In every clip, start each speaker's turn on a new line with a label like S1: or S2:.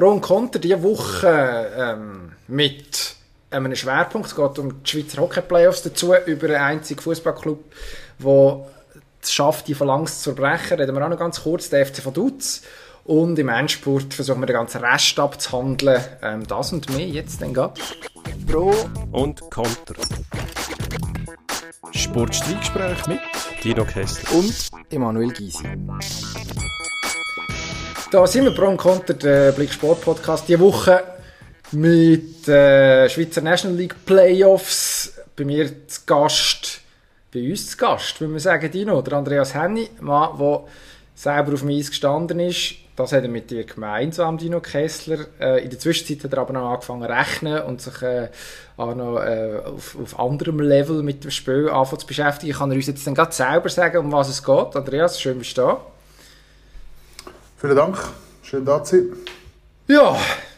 S1: Pro und Contra diese Woche ähm, mit einem Schwerpunkt. Es geht um die Schweizer Hockey Playoffs dazu, über einen einzigen Fußballclub, der es schafft, die Phalanx zu brechen. Reden wir auch noch ganz kurz, der FC Vaduz. Und im Endspurt versuchen wir den ganzen Rest abzuhandeln. Ähm, das und mehr jetzt dann geht.
S2: Pro und Contra. Sportstreitgespräch mit Dino Kessler
S1: und Emanuel Gysi. Da sind wir Pro und Contra, der Blick Sport Podcast. Diese Woche mit äh, Schweizer National League Playoffs. Bei mir zu Gast, bei uns zu Gast, würde man sagen, Dino, der Andreas Henny, Mann, der selber auf dem Eis gestanden ist. Das hat er mit dir gemeinsam, Dino Kessler. Äh, in der Zwischenzeit hat er aber noch angefangen zu rechnen und sich äh, auch noch äh, auf, auf anderem Level mit dem Spiel anfangen zu beschäftigen. Kann er uns jetzt dann gerade selber sagen, um was es geht? Andreas, schön bist du da.
S3: Vielen Dank, schön da zu sein.
S1: Ja,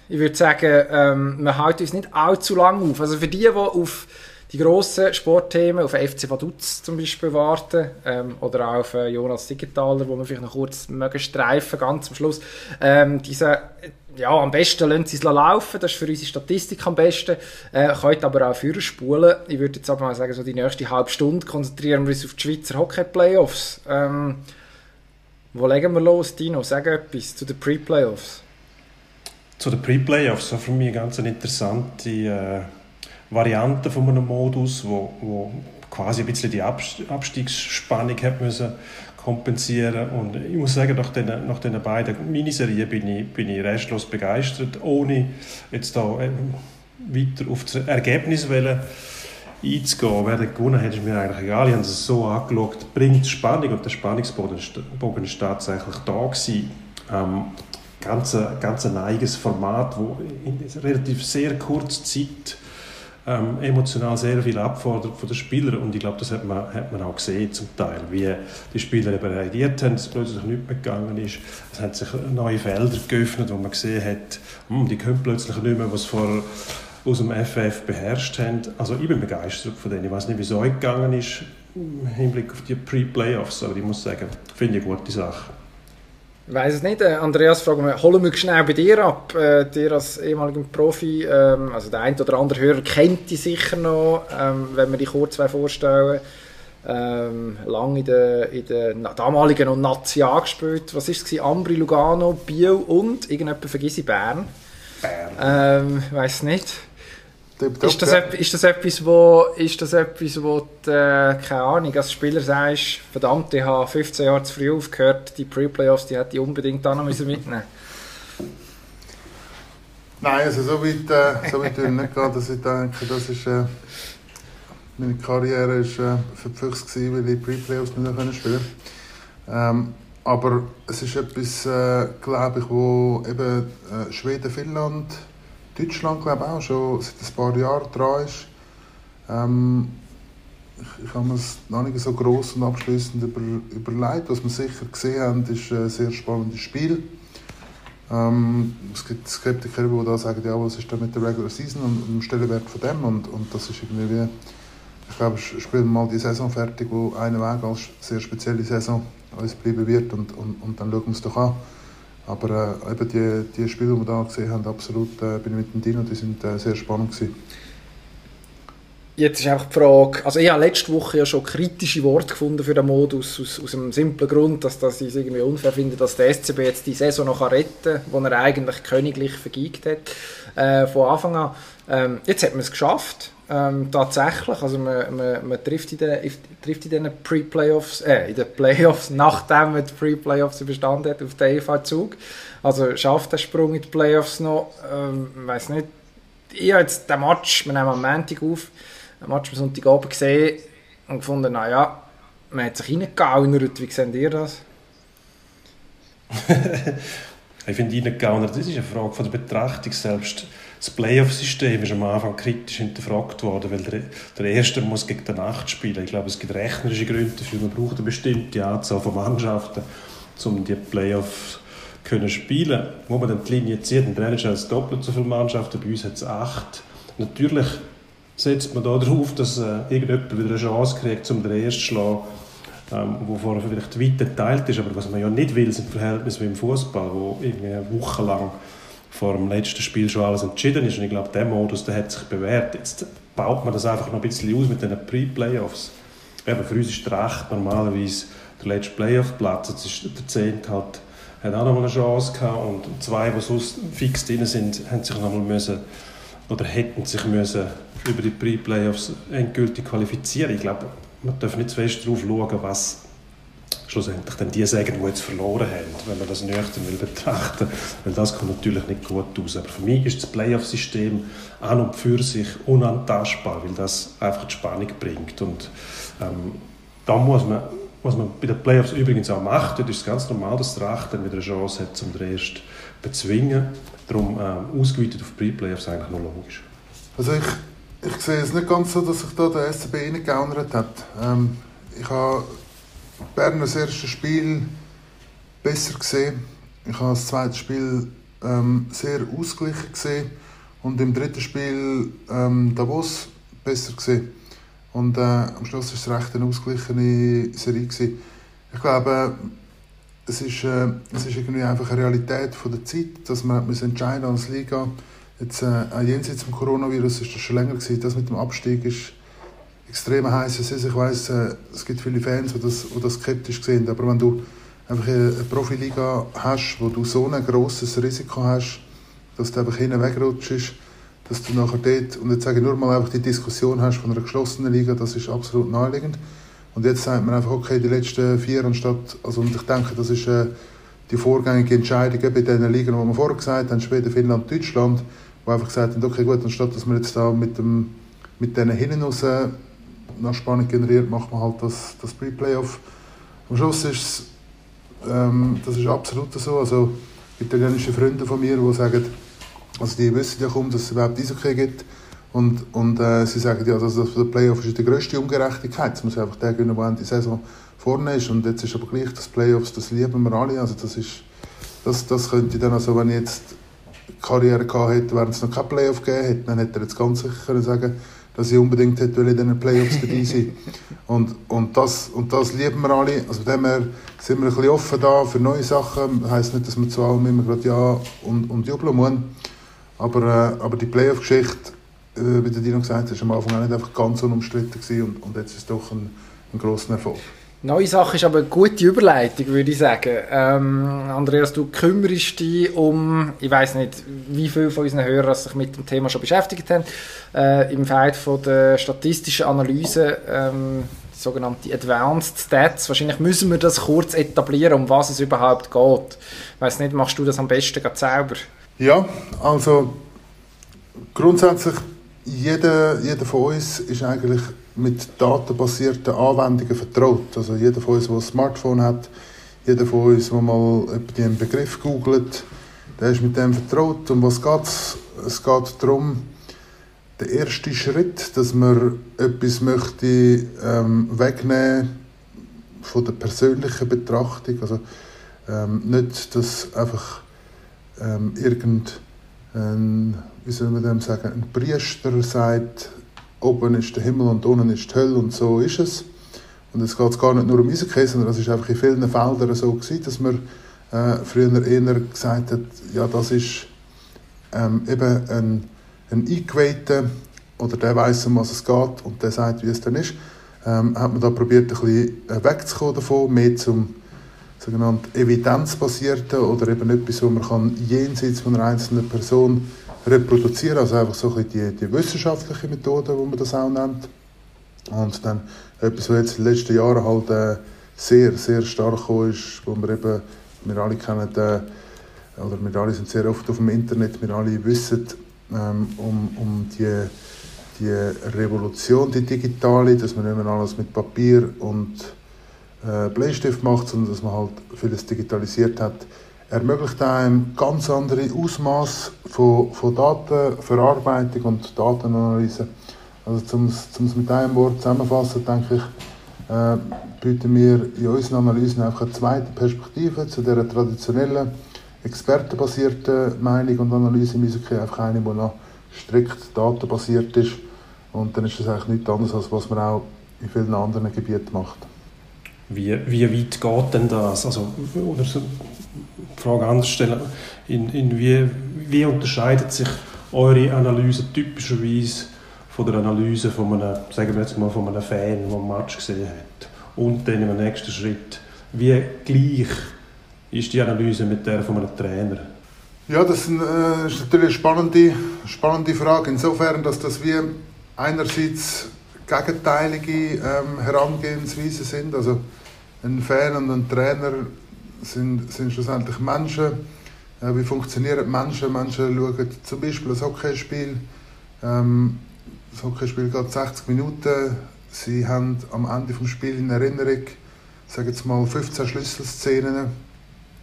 S1: ich würde sagen, ähm, wir halten uns nicht allzu lange auf. Also für die, die auf die grossen Sportthemen, auf FC Vaduz zum Beispiel warten, ähm, oder auch auf äh, Jonas Siegenthaler, wo wir vielleicht noch kurz mögen streifen, ganz am Schluss. Ähm, diese, ja, am besten lassen sie es laufen, das ist für unsere Statistik am besten. Äh, könnt aber auch für spulen. Ich würde jetzt aber mal sagen, so die nächste halbe Stunde konzentrieren wir uns auf die Schweizer Hockey-Playoffs. Ähm, wo legen wir los, Dino? Sag etwas zu den Pre-Playoffs.
S4: Zu den Pre-Playoffs, so für mich eine ganz interessante äh, Variante von einem Modus, wo, wo quasi ein bisschen die Abstiegsspannung hat müssen kompensieren und ich muss sagen, nach den, nach den beiden Miniserien bin ich, bin ich restlos begeistert, ohne jetzt da ähm, weiter auf das Ergebnis wollen einzugehen. Wer gewonnen hat, ist mir eigentlich egal. Ich habe es so angeschaut, bringt Spannung und der Spannungsbogen ist tatsächlich da gewesen. Ähm, ganz, ganz ein eigenes Format, wo in relativ sehr kurzer Zeit ähm, emotional sehr viel abfordert von den Spielern und ich glaube, das hat man, hat man auch gesehen zum Teil, wie die Spieler eben reagiert haben, dass plötzlich nicht mehr gegangen ist. Es haben sich neue Felder geöffnet, wo man gesehen hat, hm, die können plötzlich nicht mehr, was vor aus dem FF beherrscht haben. Also ich bin begeistert von denen. Ich weiß nicht, wie es euch gegangen ist im Hinblick auf die Pre-Playoffs, aber ich muss sagen, finde ich eine gute Sache.
S1: Ich weiß es nicht. Äh, Andreas, fragen wir, holen wir schnell bei dir ab. Äh, dir als ehemaliger Profi, ähm, also der ein oder andere Hörer kennt dich sicher noch, ähm, wenn wir dich kurz vorstellen. Ähm, lange in der, in der damaligen noch Nazi gespielt. Was war es? Ambri, Lugano, Bio und irgendjemand vergiss ich Bern. Bern. Ähm, weiß nicht. Ist, das ist das etwas, wo, ist das etwas, wo du, äh, keine Ahnung, als Spieler sagst, verdammt, ich habe 15 Jahre zu früh aufgehört, die Pre-Playoffs, die hätte ich unbedingt auch noch mitnehmen.
S3: Nein, also so weit, äh, so weit ich nicht gehen, dass ich denke, das ist, äh, meine Karriere ist äh, verpflichtet gewesen, weil ich Pre-Playoffs nicht mehr spielen ähm, aber es ist etwas, äh, glaube ich, wo eben äh, Schweden, Finnland, Deutschland glaube auch schon seit ein paar Jahren dran ist. Ähm, ich, ich habe mir es noch nicht so gross und abschließend über, überlegt. Was wir sicher gesehen haben, ist ein sehr spannendes Spiel. Ähm, es gibt Skeptiker, die da sagen, ja, was ist denn mit der Regular Season und dem Stellenwert von dem? Und, und das ist irgendwie wie, ich glaube, spielen wir mal die Saison fertig, wo eine Weg als sehr spezielle Saison uns bleiben wird und, und, und dann schauen wir es doch an. Aber äh, eben die, die Spiele, die wir hier gesehen haben, absolut äh, bin ich mit dem Dino, die sind äh, sehr spannend gewesen.
S1: Jetzt ist einfach die Frage, also ich habe letzte Woche ja schon kritische Worte gefunden für den Modus, aus, aus einem simplen Grund, dass, dass ich es irgendwie unfair finde, dass der SCB jetzt die Saison noch retten kann, die er eigentlich königlich vergeigt hat, äh, von Anfang an. Ähm, jetzt hat man es geschafft, ähm, tatsächlich, also man, man, man trifft in den, den Pre-Playoffs, äh, in den Playoffs, nachdem man die Pre-Playoffs überstanden hat, auf den EV-Zug. Also schafft der Sprung in die Playoffs noch, ähm, weiß nicht. Ich habe jetzt den Match, wir nehmen am Montag auf, den Match am Sonntagabend gesehen und gefunden, naja, man hat sich reingegaunert. Wie seht ihr das?
S4: ich finde reingegaunert, das ist eine Frage von der Betrachtung selbst das Playoff-System ist am Anfang kritisch hinterfragt worden, weil der, der Erste muss gegen den Acht spielen. Ich glaube, es gibt rechnerische Gründe dafür. Man braucht eine bestimmte Anzahl von Mannschaften, um die Playoffs können spielen. Wo man dann die Linie zieht, in Bern ist doppelt so viele Mannschaften, bei uns hat es acht. Natürlich setzt man darauf, dass äh, irgendjemand wieder eine Chance kriegt, um den Ersten zu schlagen, ähm, wo vorher vielleicht weit geteilt ist. Aber was man ja nicht will, sind Verhältnisse wie im Fußball, wo irgendwie wochenlang vor dem letzten Spiel schon alles entschieden ist. Und ich glaube, der Modus der hat sich bewährt. Jetzt baut man das einfach noch ein bisschen aus mit den Pre-Playoffs. Eben, für uns ist der Recht normalerweise der letzte Playoff-Platz. Jetzt ist der 10. halt, hat auch noch mal eine Chance gehabt und zwei, die sonst fix drin sind, haben sich noch mal müssen oder hätten sich müssen über die Pre-Playoffs endgültig qualifizieren. Ich glaube, man darf nicht zu fest darauf schauen, was schlussendlich dann die sagen, die jetzt verloren haben, wenn man das nüchtern will betrachten, weil das kommt natürlich nicht gut aus. Aber für mich ist das Playoff-System an und für sich unantastbar, weil das einfach die Spannung bringt und ähm, da muss man was man bei den Playoffs übrigens auch macht, dort ist es ganz normal, dass der Achter wieder eine Chance hat, um den ersten zu bezwingen. Darum ähm, ausgeweitet auf Pre-Playoffs eigentlich noch logisch.
S3: Also ich, ich sehe es nicht ganz so, dass sich da der SCB reingegaunert hat. Ähm, ich habe Berners erstes Spiel besser gesehen. Ich habe das zweite Spiel ähm, sehr ausgeglichen gesehen und im dritten Spiel ähm, Davos besser gesehen. Und äh, am Schluss war es recht eine ausgeglichene Serie. Gewesen. Ich glaube, es ist, äh, es ist irgendwie einfach eine Realität von der Zeit, dass man entscheiden als Liga Jetzt, äh, jenseits des Coronavirus ist das schon länger gewesen. Das mit dem Abstieg ist extrem heiß. Ich weiß, äh, es gibt viele Fans, die das, die das skeptisch sehen. Aber wenn du einfach eine Profiliga hast, wo du so ein grosses Risiko hast, dass du einfach hinten wegrutschst, dass du nachher dort, und jetzt sage ich nur mal einfach die Diskussion hast von einer geschlossenen Liga, das ist absolut naheliegend. Und jetzt sagt man einfach, okay, die letzten vier anstatt, also und ich denke, das ist äh, die vorgängige Entscheidung bei diesen Ligen, die wir vorher gesagt haben, Schweden, Finnland, Deutschland, wo einfach gesagt haben, okay, gut, anstatt dass wir jetzt da mit, dem, mit diesen hinten raus nach Spannung generiert, macht man halt das, das Pre-Playoff. Am Schluss ist es, ähm, das ist absolut so, also italienische Freunde von mir, die sagen, also die wissen ja kaum, dass es überhaupt Eishockey gibt und, und äh, sie sagen ja, das der Playoff ist die grösste Ungerechtigkeit. Es muss einfach der gewinnen, der die Saison vorne ist und jetzt ist aber gleich das Playoffs, das lieben wir alle, also das ist das, das könnte dann, also wenn ich jetzt Karriere gehabt hätte, während es noch kein Playoff gegeben hätte, dann hätte er jetzt ganz sicher können sagen dass ich unbedingt hätte in den Playoffs dabei sein und, und, das, und das lieben wir alle. Also von dem her sind wir ein bisschen offen da für neue Sachen. Das heisst nicht, dass wir zu allem immer gerade Ja und, und jubeln müssen. Aber, äh, aber die Playoff-Geschichte, äh, wie der Dino gesagt hat, war am Anfang auch nicht einfach ganz unumstritten gewesen und, und jetzt ist es doch ein, ein grosser Erfolg.
S1: Neue Sache ist aber eine gute Überleitung, würde ich sagen. Ähm, Andreas, du kümmerst dich um, ich weiß nicht, wie viele von unseren Hörern sich mit dem Thema schon beschäftigt haben, äh, im Feld von der statistischen Analyse, ähm, sogenannte Advanced Stats. Wahrscheinlich müssen wir das kurz etablieren, um was es überhaupt geht. Ich weiß nicht, machst du das am besten gerade selber?
S3: Ja, also grundsätzlich jeder, jeder von uns ist eigentlich mit datenbasierten Anwendungen vertraut. Also jeder von uns, der ein Smartphone hat, jeder von uns, der mal den Begriff googelt, der ist mit dem vertraut. Und was geht es? Es geht darum, der erste Schritt, dass man etwas möchte ähm, wegnehmen von der persönlichen Betrachtung. Also ähm, nicht, dass einfach ähm, irgendein, wie soll man dem sagen, ein Priester sagt, oben ist der Himmel und unten ist die Hölle und so ist es. Und es geht gar nicht nur um Eishockey, sondern es ist einfach in vielen Feldern so gewesen, dass man äh, früher eher gesagt hat, ja, das ist ähm, eben ein, ein Eingeweihter oder der weiß, um was es geht und der sagt, wie es dann ist. Ähm, hat man da probiert, ein bisschen äh, wegzukommen davon, mehr zum sogenannten evidenzbasierten oder eben etwas, wo man kann jenseits von einer einzelnen Person reproduzieren, also einfach so ein die, die wissenschaftliche Methode, wo man das auch nennt. Und dann etwas, was jetzt in den letzten Jahren halt äh, sehr, sehr stark ist, wo wir eben, wir alle kennen, äh, oder wir alle sind sehr oft auf dem Internet, wir alle wissen ähm, um, um die, die Revolution, die digitale, dass man nicht mehr alles mit Papier und äh, Bleistift macht, sondern dass man halt vieles digitalisiert hat ermöglicht einem ganz andere Ausmaß von, von Datenverarbeitung und Datenanalyse. Also um es mit einem Wort zusammenfassen, denke ich, äh, bieten wir in unseren Analysen einfach eine zweite Perspektive zu der traditionellen, expertenbasierten Meinung und Analyse im Eishockey, einfach eine, die noch strikt datenbasiert ist. Und dann ist das eigentlich nichts anderes, als was man auch in vielen anderen Gebieten macht.
S4: wie, wie weit geht denn das? Also, oder so, Frage anders stellen, in, in wie, wie unterscheidet sich eure Analyse typischerweise von der Analyse von einem, sagen wir jetzt mal, von einem Fan, der einen Match gesehen hat? Und dann im nächsten Schritt, wie gleich ist die Analyse mit der von einem Trainer?
S3: Ja, das ist, äh, natürlich eine spannende, spannende Frage. Insofern, dass das wie einerseits gegenteilige ähm, Herangehensweisen sind. Also ein Fan und ein Trainer sind, sind schlussendlich Menschen. Äh, wie funktionieren Menschen? Menschen schauen zum Beispiel ein Hockeyspiel. Ähm, das Hockeyspiel geht 60 Minuten. Sie haben am Ende des Spiels in Erinnerung, sagen jetzt mal 15 Schlüsselszenen,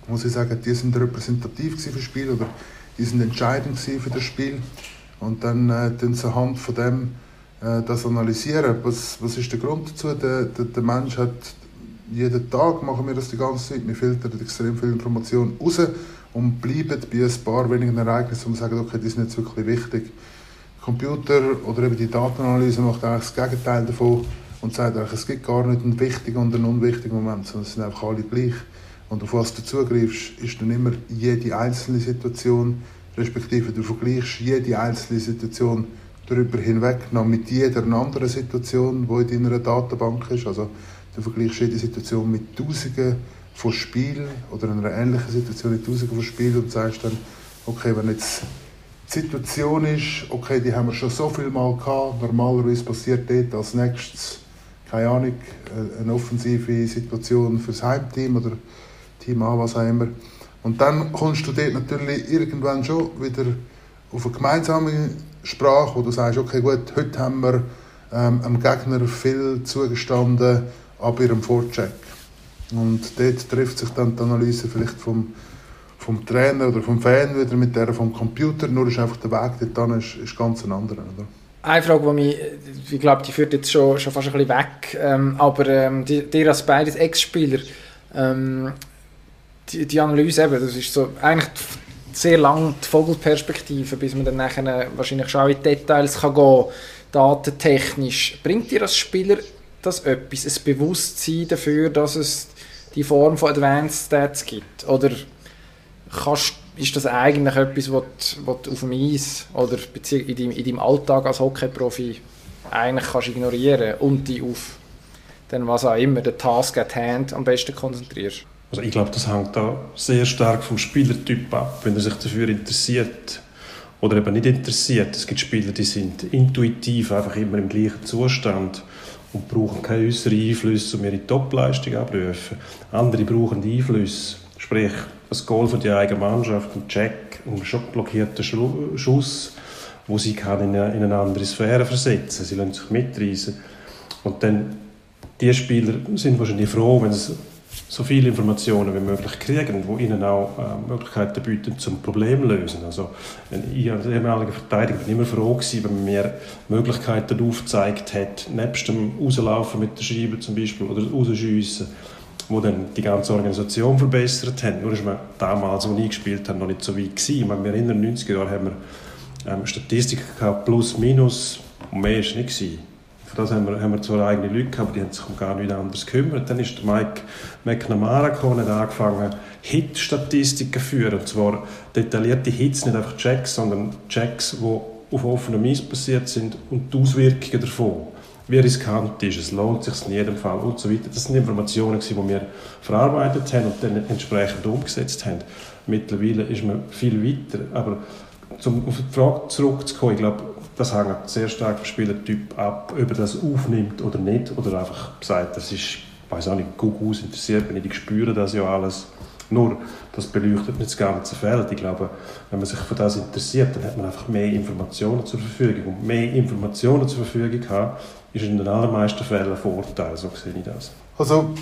S3: wo sie sagen, die sind repräsentativ für das Spiel oder die sind entscheidend für das Spiel. Und dann äh, sie anhand von dem äh, das analysieren. Was, was ist der Grund dazu? Der, der, der Mensch hat jeden Tag machen wir das die ganze Zeit. Wir filtern extrem viel Information raus und bleiben bei ein paar wenigen Ereignissen, wir sagen, okay, die sind jetzt wirklich wichtig. Computer oder eben die Datenanalyse macht eigentlich das Gegenteil davon und sagt eigentlich, es gibt gar nicht einen wichtigen und einen unwichtigen Moment, sondern es sind einfach alle gleich. Und auf was du zugreifst, ist dann immer jede einzelne Situation, respektive du vergleichst jede einzelne Situation darüber hinweg noch mit jeder anderen Situation, die in deiner Datenbank ist. Also du vergleichst jede Situation mit Tausenden von Spielen oder einer ähnlichen Situation mit Tausenden von Spielen und sagst dann, okay, wenn jetzt die Situation ist, okay, die haben wir schon so viel Mal gehabt, normalerweise passiert dort als nächstes, keine Ahnung, eine offensive Situation fürs Heimteam oder Team A, was auch immer. Und dann kommst du dort natürlich irgendwann schon wieder auf eine gemeinsame Sprache, wo du sagst, okay, gut, heute haben wir ähm, dem Gegner viel zugestanden ab ihrem Vorcheck. Und dort trifft sich dann die Analyse vielleicht vom, vom Trainer oder vom Fan wieder mit der vom Computer, nur ist einfach der Weg dort ist, ist ganz ein anderer. Oder?
S1: Eine Frage, die mich, ich glaube, die führt jetzt schon, schon fast ein bisschen weg, ähm, aber ähm, dir als beides Ex-Spieler, ähm, die, die Analyse eben, das ist so eigentlich sehr lang die Vogelperspektive, bis man dann nachher wahrscheinlich schon in Details kann gehen datentechnisch. Bringt dir als Spieler das etwas, ein Bewusstsein dafür, dass es die Form von Advanced Stats gibt? Oder kannst, ist das eigentlich etwas, was du auf dem Eis oder in deinem, in deinem Alltag als Hockeyprofi eigentlich kannst ignorieren und dich auf den was auch immer, den Task at Hand am besten konzentrierst?
S4: Also ich glaube, das hängt da sehr stark vom Spielertyp ab, wenn er sich dafür interessiert oder eben nicht interessiert. Es gibt Spieler, die sind intuitiv einfach immer im gleichen Zustand und brauchen keine äußeren Einflüsse, um ihre Topleistung abrufen. Andere brauchen Einflüsse, sprich ein Goal von der eigenen Mannschaft, ein Check, ein schockblockierter Schuss, wo sie kann in, eine, in eine andere Sphäre versetzen. Sie lassen sich mitreißen. Und dann die Spieler sind wahrscheinlich froh, wenn sie so viele Informationen wie möglich kriegen, die ihnen auch äh, Möglichkeiten bieten zum Problem lösen. Also als ehemaliger Verteidiger bin immer froh gewesen, wenn man mir Möglichkeiten aufgezeigt hat, nebst dem Rauslaufen mit der Scheibe zum Beispiel oder Rausschiessen, wo dann die ganze Organisation verbessert haben. Nur ist man damals, als ich gespielt habe, noch nicht so weit gewesen. Ich meine, in den 90er Jahren haben wir ähm, Statistiken gehabt, plus, minus, und mehr war es nicht gewesen. Das haben wir, haben wir zwar eigene Leute aber die haben sich um gar nichts anderes gekümmert. Dann ist Mike McNamara gekommen und hat angefangen, Hit-Statistiken zu führen. Und zwar detaillierte Hits, nicht einfach Checks, sondern Checks, die auf offenem Eis passiert sind und die Auswirkungen davon. Wie riskant ist es, lohnt sich in jedem Fall und so weiter. Das sind Informationen, die wir verarbeitet haben und dann entsprechend umgesetzt haben. Mittlerweile ist man viel weiter, aber um auf die Frage zurückzukommen, ich glaube, das hängt sehr stark vom Spielertyp ab, ob er das aufnimmt oder nicht. Oder einfach sagt, das ist, ich weiß auch nicht, gut aus interessiert bin, ich spüre das ja alles. Nur, das beleuchtet nicht das ganze Feld. Ich glaube, wenn man sich für das interessiert, dann hat man einfach mehr Informationen zur Verfügung. Und mehr Informationen zur Verfügung haben, ist in den allermeisten Fällen ein Vorteil. So sehe ich das.
S3: Also,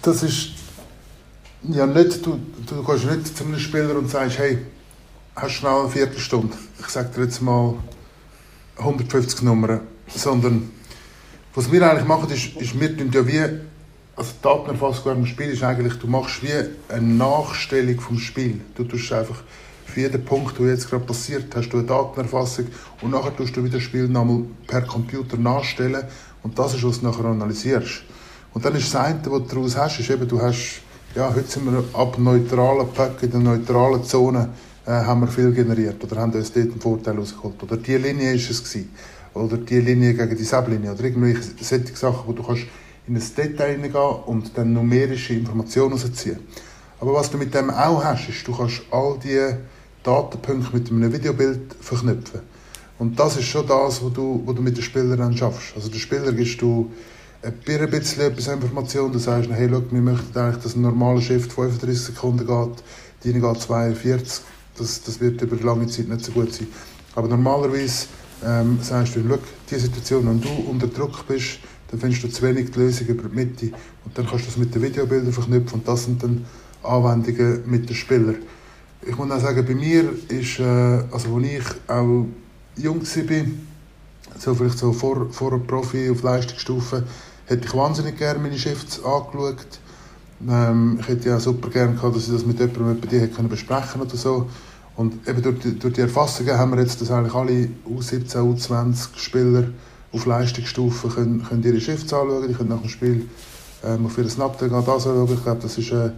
S3: das ist ja nicht, du, du gehst nicht zu einem Spieler und sagst, hey, hast schnell eine Viertelstunde. Ich sage dir jetzt mal 150 Nummern. Sondern, was wir eigentlich machen, ist, ist wir tun ja wie, also Datenerfassung dem Spiel ist eigentlich, du machst wie eine Nachstellung vom Spiel. Du tust einfach für jeden Punkt, der jetzt gerade passiert, hast du eine Datenerfassung und nachher tust du wieder das Spiel nochmal per Computer nachstellen und das ist, was du nachher analysierst. Und dann ist das eine, was du daraus hast, ist eben, du hast, ja, heute sind wir ab neutralen Pack, in der neutralen Zone, haben wir viel generiert oder haben uns dort einen Vorteil rausgeholt. Oder die Linie ist es gewesen. Oder die Linie gegen die Sablinie. Oder irgendwelche solche Sachen, wo du kannst in ein Detail hineingehen und dann numerische Informationen rausziehen. Aber was du mit dem auch hast, ist, du kannst all diese Datenpunkte mit einem Videobild verknüpfen. Und das ist schon das, was du, was du mit den Spielern dann schaffst. Also den Spieler gibst du ein bisschen etwas Information. Du sagst, hey, look, wir möchten eigentlich, dass ein normaler Shift 35 Sekunden geht, deine geht 42. Das, das wird über lange Zeit nicht so gut sein. Aber normalerweise ähm, sagst du, look, die Situation, wenn du unter Druck bist, dann findest du zu wenig die Lösung über die Mitte. Und dann kannst du das mit den Videobildern verknüpfen und das sind dann Anwendungen mit den Spielern. Ich muss auch sagen, bei mir ist, äh, also als ich auch jung war, so vielleicht so vor, vor Profi auf Leistungsstufe, hätte ich wahnsinnig gerne meine Shifts angeschaut. Ähm, ich hätte ja super gerne gehabt, dass ich das mit jemandem bei dir hätte besprechen oder so. Und eben durch die, durch die Erfassungen haben wir jetzt, dass eigentlich alle U17, U20 Spieler auf Leistungsstufe können, können ihre Shifts anschauen, die können nach dem Spiel ähm, auf ihr Snaptag das anschauen. Ich glaube, das ist, eine,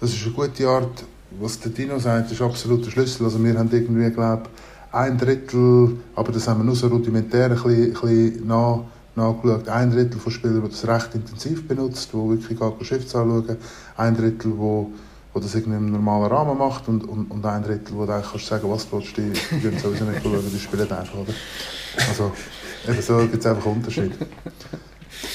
S3: das ist eine gute Art. Was der Dino sagt, ist absolut der Schlüssel. Also wir haben irgendwie, glaube ein Drittel, aber das haben wir nur so rudimentär ein bisschen, ein bisschen nach, nachgeschaut, ein Drittel von Spielern, die das recht intensiv benutzt, die wirklich gar Shifts anschauen, ein Drittel, wo wo das irgendwie im normalen Rahmen macht und, und, und ein Drittel, wo du eigentlich kannst sagen, was du willst, die, die gehen sowieso nicht schauen, die spielen einfach, oder? Also, eben so gibt es einfach Unterschiede.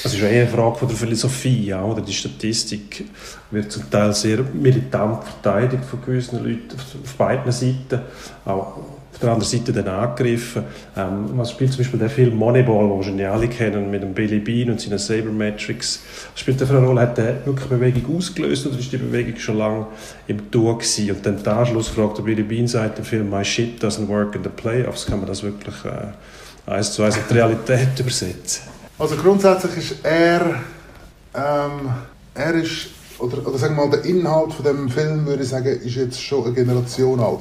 S4: Das ist eher eine Frage von der Philosophie, ja, oder? Die Statistik wird zum Teil sehr militant verteidigt von gewissen Leuten auf beiden Seiten. Auch auf der anderen Seite dann angegriffen. Ähm, was spielt zum Beispiel der Film Moneyball, den wahrscheinlich alle kennen, mit dem Billy Bean und seinen Sabermetrics. Spielt der für eine Rolle? Hat der wirklich Bewegung ausgelöst oder ist die Bewegung schon lange im Tour gewesen? Und dann der Anschlussfrage, der Billy Bean sagt im Film My shit doesn't work in the playoffs. Kann man das wirklich äh, eins zu eins in die Realität übersetzen?
S3: Also grundsätzlich ist er, ähm, er ist, oder, oder sagen wir mal, der Inhalt von dem Film, würde ich sagen, ist jetzt schon eine Generation alt.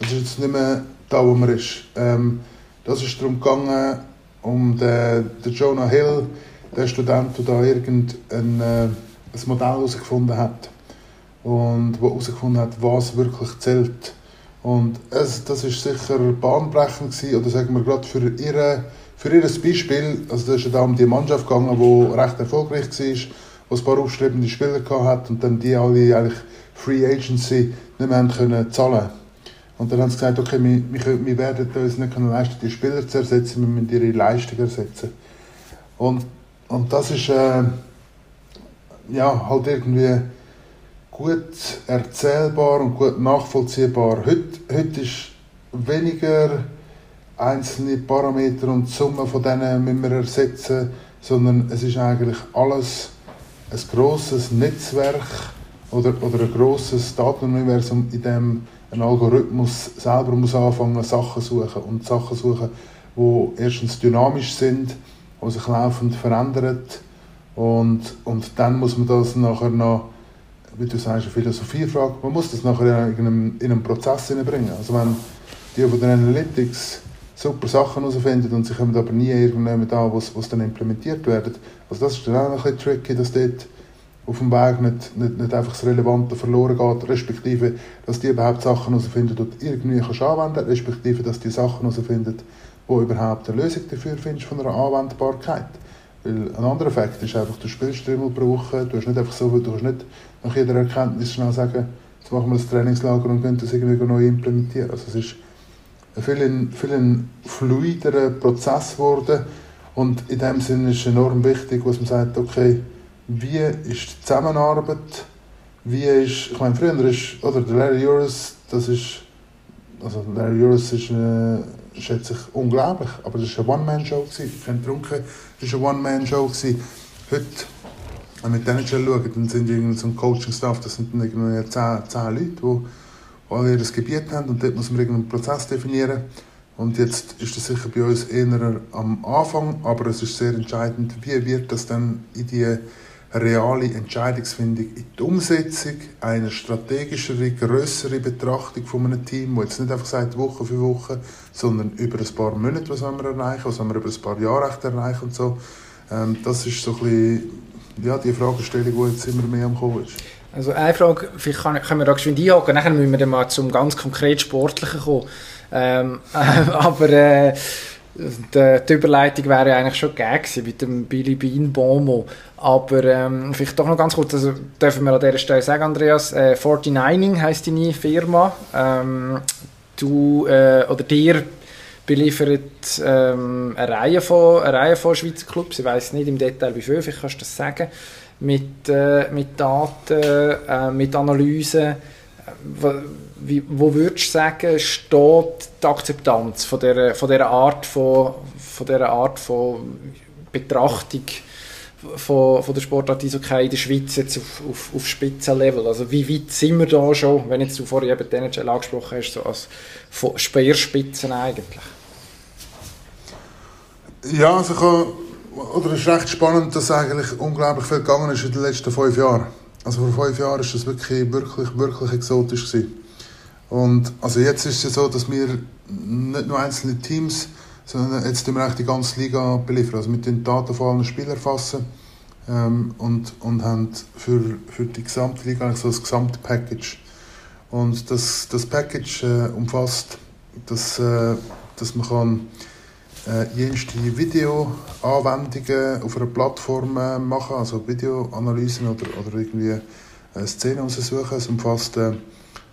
S3: Das ist jetzt nicht mehr da, wo man ist. Ähm, das ist darum gegangen, um den, den Jonah Hill, der Student, der da irgendein äh, ein Modell herausgefunden hat und wo herausgefunden hat, was wirklich zählt. Und es, das ist sicher bahnbrechend gewesen, oder sagen wir gerade für ihre für ihr Beispiel, also da ist ja da um die Mannschaft gegangen, die recht erfolgreich war, die ein paar aufstrebende Spieler hatte und dann die alle eigentlich Free Agency nicht mehr können zahlen und dann haben sie gesagt, okay, wir, wir, werden uns nicht leisten, die Spieler zu ersetzen, wir müssen ihre Leistung ersetzen. Und, und das ist äh, ja, halt irgendwie gut erzählbar und gut nachvollziehbar. Heute, heute ist weniger einzelne Parameter und die Summe von denen müssen wir ersetzen, sondern es ist eigentlich alles ein grosses Netzwerk oder, oder ein grosses Datenuniversum, in dem ein Algorithmus selber muss anfangen, Sachen suchen und Sachen suchen, die erstens dynamisch sind, die sich laufend verändern und, und dann muss man das nachher noch, wie du sagst, eine Philosophiefrage, man muss das nachher in einem, in einen Prozess hineinbringen. Also wenn die von den Analytics super Sachen herausfinden und sie kommen aber nie irgendjemand an, wo sie dann implementiert werden. Also das ist dann auch ein bisschen tricky, dass dort auf dem Weg nicht, nicht, nicht einfach das Relevante verloren geht, respektive, dass die überhaupt Sachen herausfinden, du irgendwie kannst anwenden respektive, dass die Sachen herausfinden, wo überhaupt eine Lösung dafür findest von einer Anwendbarkeit. Weil ein anderer Fakt ist einfach, du spielst dreimal pro Woche, du hast nicht einfach so, du kannst nicht nach jeder Erkenntnis schnell sagen, jetzt machen wir das Trainingslager und können das irgendwie neu implementieren. Also es ist ein viel, viel fluiderer Prozess geworden und in dem Sinne ist es enorm wichtig, dass man sagt, okay, wie ist die Zusammenarbeit, wie ist, ich meine, früher ist, oder der Larry Euros, das ist, also Larry Euros ist, äh, schätze ich, unglaublich, aber das war eine One-Man-Show, ich habe getrunken, das war eine One-Man-Show. Heute, wenn wir mit denen schauen, dann sind irgendwie so ein Coaching-Staff, das sind dann irgendwie 10, 10 Leute, die alle ihr Gebiet haben und dort muss man irgendeinen Prozess definieren. Und jetzt ist das sicher bei uns eher am Anfang, aber es ist sehr entscheidend, wie wird das dann in die reale Entscheidungsfindung in die Umsetzung, eine strategischere, größere Betrachtung von einem Team, das jetzt nicht einfach sagt, Woche für Woche, sondern über ein paar Monate, was wir erreichen, was wir über ein paar Jahre erreichen und so. Ähm, das ist so ein bisschen, ja, die Fragestellung, die jetzt immer mehr am Kommen ist.
S1: Also eine Frage, vielleicht kann, können wir da geschwind einhaken, nachher müssen wir dann mal zum ganz konkret Sportlichen kommen. Ähm, äh, aber äh, die, Überleitung wäre eigentlich schon gegeben mit dem Billy Bean Bomo. Aber ähm, vielleicht doch noch ganz kurz, also dürfen wir an dieser Stelle sagen, Andreas, äh, 49ing heisst deine Firma. Ähm, du äh, oder dir beliefert ähm, eine, Reihe von, eine Reihe von Schweizer Clubs. Ich weiß nicht im Detail wie viel, vielleicht kannst du das sagen. Mit, äh, mit Daten, äh, mit Analysen. Wie, wo würdest du sagen, steht die Akzeptanz von dieser, von dieser, Art, von, von dieser Art von Betrachtung von, von der Sportart Eishockey in der Schweiz jetzt auf, auf, auf Spitzenlevel? Also wie weit sind wir da schon, wenn jetzt du vorhin eben die NHL angesprochen hast, so als Speerspitzen eigentlich?
S3: Ja, also oder es ist recht spannend, dass eigentlich unglaublich viel gegangen ist in den letzten fünf Jahren. Also vor fünf Jahren war das wirklich, wirklich, wirklich exotisch. Gewesen. Und also jetzt ist es so, dass wir nicht nur einzelne Teams, sondern jetzt wir die ganze Liga beliefern. Also mit den Daten von allen Spielern erfassen ähm, und, und haben für, für die gesamte Liga eigentlich so das gesamte Package. Und das, das Package äh, umfasst, dass, äh, dass man kann äh, jenste Videoanwendungen auf einer Plattform äh, machen, also Videoanalysen oder, oder irgendwie äh, Szenen aussuchen. Es umfasst äh,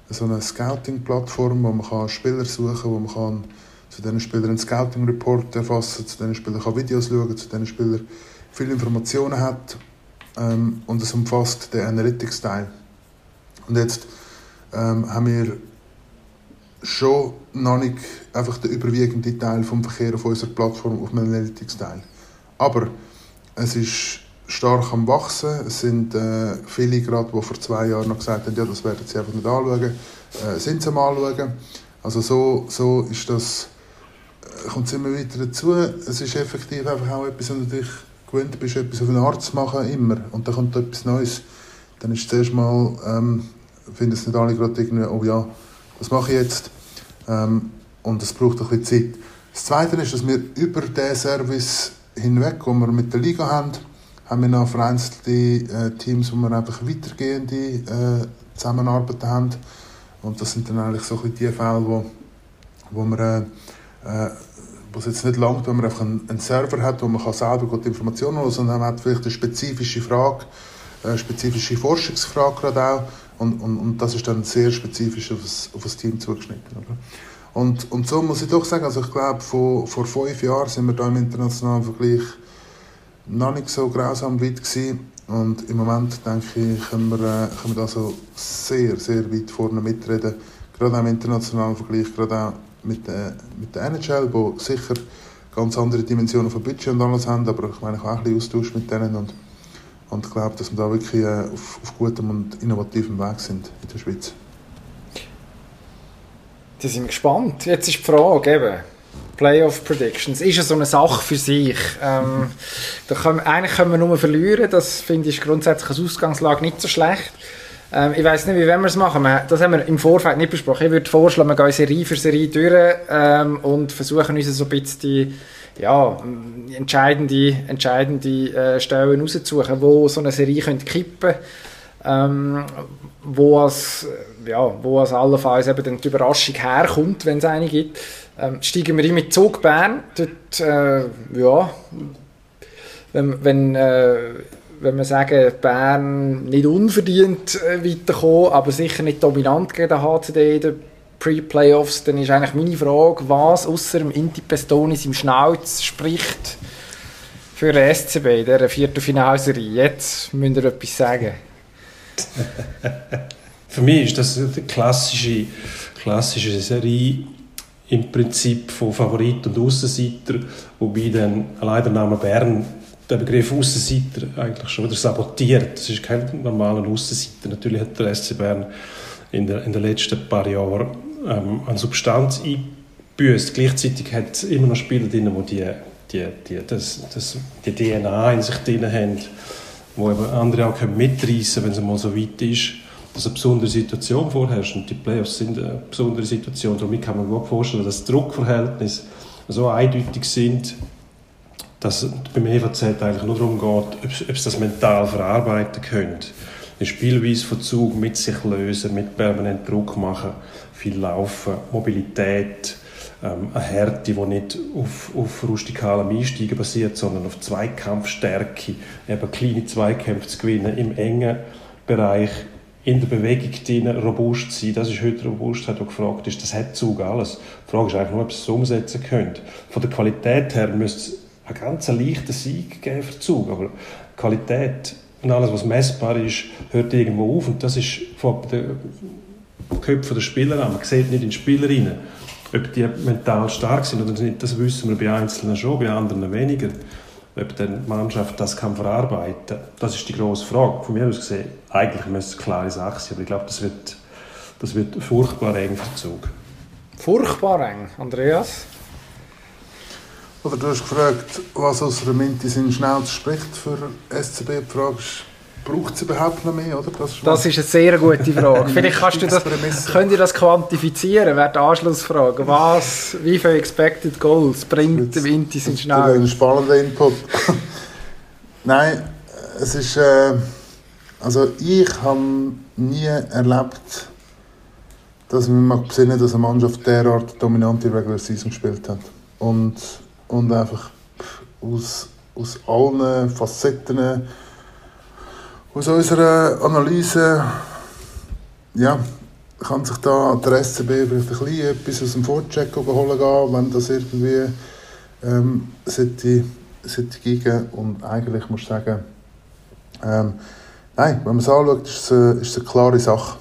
S3: so eine Scouting-Plattform, wo man kann Spieler suchen kann, wo man kann zu diesen Spielern einen Scouting-Report erfassen zu diesen Spielern kann Videos schauen, zu diesen Spielern viele Informationen hat ähm, und es umfasst den Analytics-Teil. Und jetzt ähm, haben wir schon noch nicht einfach der überwiegende Teil vom Verkehr auf unserer Plattform auf dem Analytics-Teil. Aber es ist stark am Wachsen. Es sind äh, viele gerade, die vor zwei Jahren noch gesagt haben, ja, das werden sie einfach nicht anschauen, äh, sind sie am anschauen. Also so, so ist das, äh, kommt es immer weiter dazu. Es ist effektiv einfach auch etwas, wenn du dich gewöhnt bist, etwas auf eine Art zu machen, immer. Und dann kommt etwas Neues. Dann ist zuerst mal, ähm, finden es nicht alle gerade irgendwie, oh ja, was mache ich jetzt? Ähm, und es braucht ein bisschen Zeit. Das Zweite ist, dass wir über den Service hinweg, den wir mit der Liga haben, haben wir noch vereinzelte äh, Teams, wo wir einfach weitergehende äh, Zusammenarbeit haben. Und das sind dann eigentlich so die Fälle, wo, wo man äh, äh, wo es jetzt nicht langt, wenn man einfach einen, einen Server hat, wo man kann selber die Informationen holen kann, sondern man hat vielleicht eine spezifische Frage, eine spezifische Forschungsfrage gerade auch und, und, und das ist dann sehr spezifisch auf das, auf das Team zugeschnitten. Oder? Und, und so muss ich doch sagen, also ich glaube, vor, vor fünf Jahren sind wir da im internationalen Vergleich noch nicht so grausam weit gewesen. Und im Moment, denke ich, können wir, äh, können wir da so sehr, sehr weit vorne mitreden. Gerade auch im internationalen Vergleich, gerade auch mit, äh, mit der NHL, wo sicher ganz andere Dimensionen von Budget und alles haben, aber ich meine, ich habe auch ein bisschen Austausch mit denen und und ich glaube, dass wir da wirklich äh, auf, auf gutem und innovativem Weg sind in der Schweiz.
S1: Da sind wir gespannt. Jetzt ist die Frage eben. Playoff Predictions ist ja so eine Sache für sich. Ähm, da können, eigentlich können wir nur verlieren. Das finde ich grundsätzlich als Ausgangslage nicht so schlecht. Ähm, ich weiß nicht, wie wir es machen. Das haben wir im Vorfeld nicht besprochen. Ich würde vorschlagen, wir gehen Serie für Serie durch ähm, und versuchen uns so ein bisschen die ja, entscheidende, entscheidende äh, Stellen rauszusuchen, wo so eine Serie könnte kippen ähm, wo als, ja, wo als allenfalls eben dann die Überraschung herkommt, wenn es eine gibt. Ähm, steigen wir ein mit Zug Bern. Dort, äh, ja, wenn, wenn, äh, wenn wir sagen, Bern nicht unverdient äh, weiterkommen, aber sicher nicht dominant gegen den HCD in der Pre-Playoffs, dann ist eigentlich meine Frage, was außer dem Inti Pestonis im Schnauz spricht für den SCB in dieser Viertelfinalserie. Jetzt müsst ihr etwas sagen.
S4: für mich ist das eine klassische, klassische Serie im Prinzip von Favorit und Aussenseiter, wobei dann allein der Name Bern den Begriff Aussenseiter eigentlich schon wieder sabotiert. Das ist kein normaler Aussenseiter. Natürlich hat der SC Bern in, der, in den letzten paar Jahren ähm, an Substanz einbüßt. Gleichzeitig hat es immer noch Spieler drin, die die, die, die, das, das, die DNA in sich drin haben, wo eben andere auch mitreißen wenn es mal so weit ist, dass eine besondere Situation vorherrscht. Und die Playoffs sind eine besondere Situation. Damit kann man gut vorstellen, dass Druckverhältnisse so eindeutig sind, dass beim EVZ eigentlich nur darum geht, ob sie das mental verarbeiten können. Eine Spielweise von Zug mit sich lösen, mit permanent Druck machen, viel Laufen, Mobilität, ähm, eine Härte, die nicht auf, auf rustikalem Einsteigen basiert, sondern auf Zweikampfstärke, eben kleine Zweikämpfe zu gewinnen im engen Bereich, in der Bewegung drin, robust sein. Das ist heute Robustheit, die gefragt ist. Das hat Zug alles. Die Frage ist eigentlich nur, ob es es umsetzen könnt. Von der Qualität her müsste es einen ganz leichten Sieg geben für Zug, aber Qualität und alles, was messbar ist, hört irgendwo auf und das ist von den Köpfen der Spieler an. Man sieht nicht in die Spieler rein, ob die mental stark sind oder nicht. Das wissen wir bei Einzelnen schon, bei anderen weniger. Ob die Mannschaft das kann verarbeiten kann, das ist die grosse Frage. Von mir aus gesehen, eigentlich müsste es eine klare Sache sein, aber ich glaube, das wird, das wird furchtbar eng für Zug.
S1: Furchtbar eng, Andreas?
S3: Oder du hast gefragt, was aus der Minti sind schnell spricht für SCB. Die Frage ist, braucht es überhaupt noch mehr? Oder?
S1: Das, ist, das ist eine sehr gute Frage. Vielleicht kannst du das, könnt ihr das quantifizieren, wäre die Anschlussfrage. Was, wie viele Expected Goals bringt der Vinti sind schnell?
S3: Ein spannender Input. Nein, es ist... Äh, also ich habe nie erlebt, dass ich mich besinnen dass eine Mannschaft derart dominante Regular Season gespielt hat. Und und einfach aus, aus allen Facetten, aus unserer Analyse, ja, kann sich da der SCB vielleicht ein bisschen etwas aus dem Vorcheck holen gehen, wenn das irgendwie ähm, sollte, sollte gehen. Und eigentlich muss ich sagen, ähm, nein, wenn man es anschaut, ist es, eine, ist es eine klare Sache.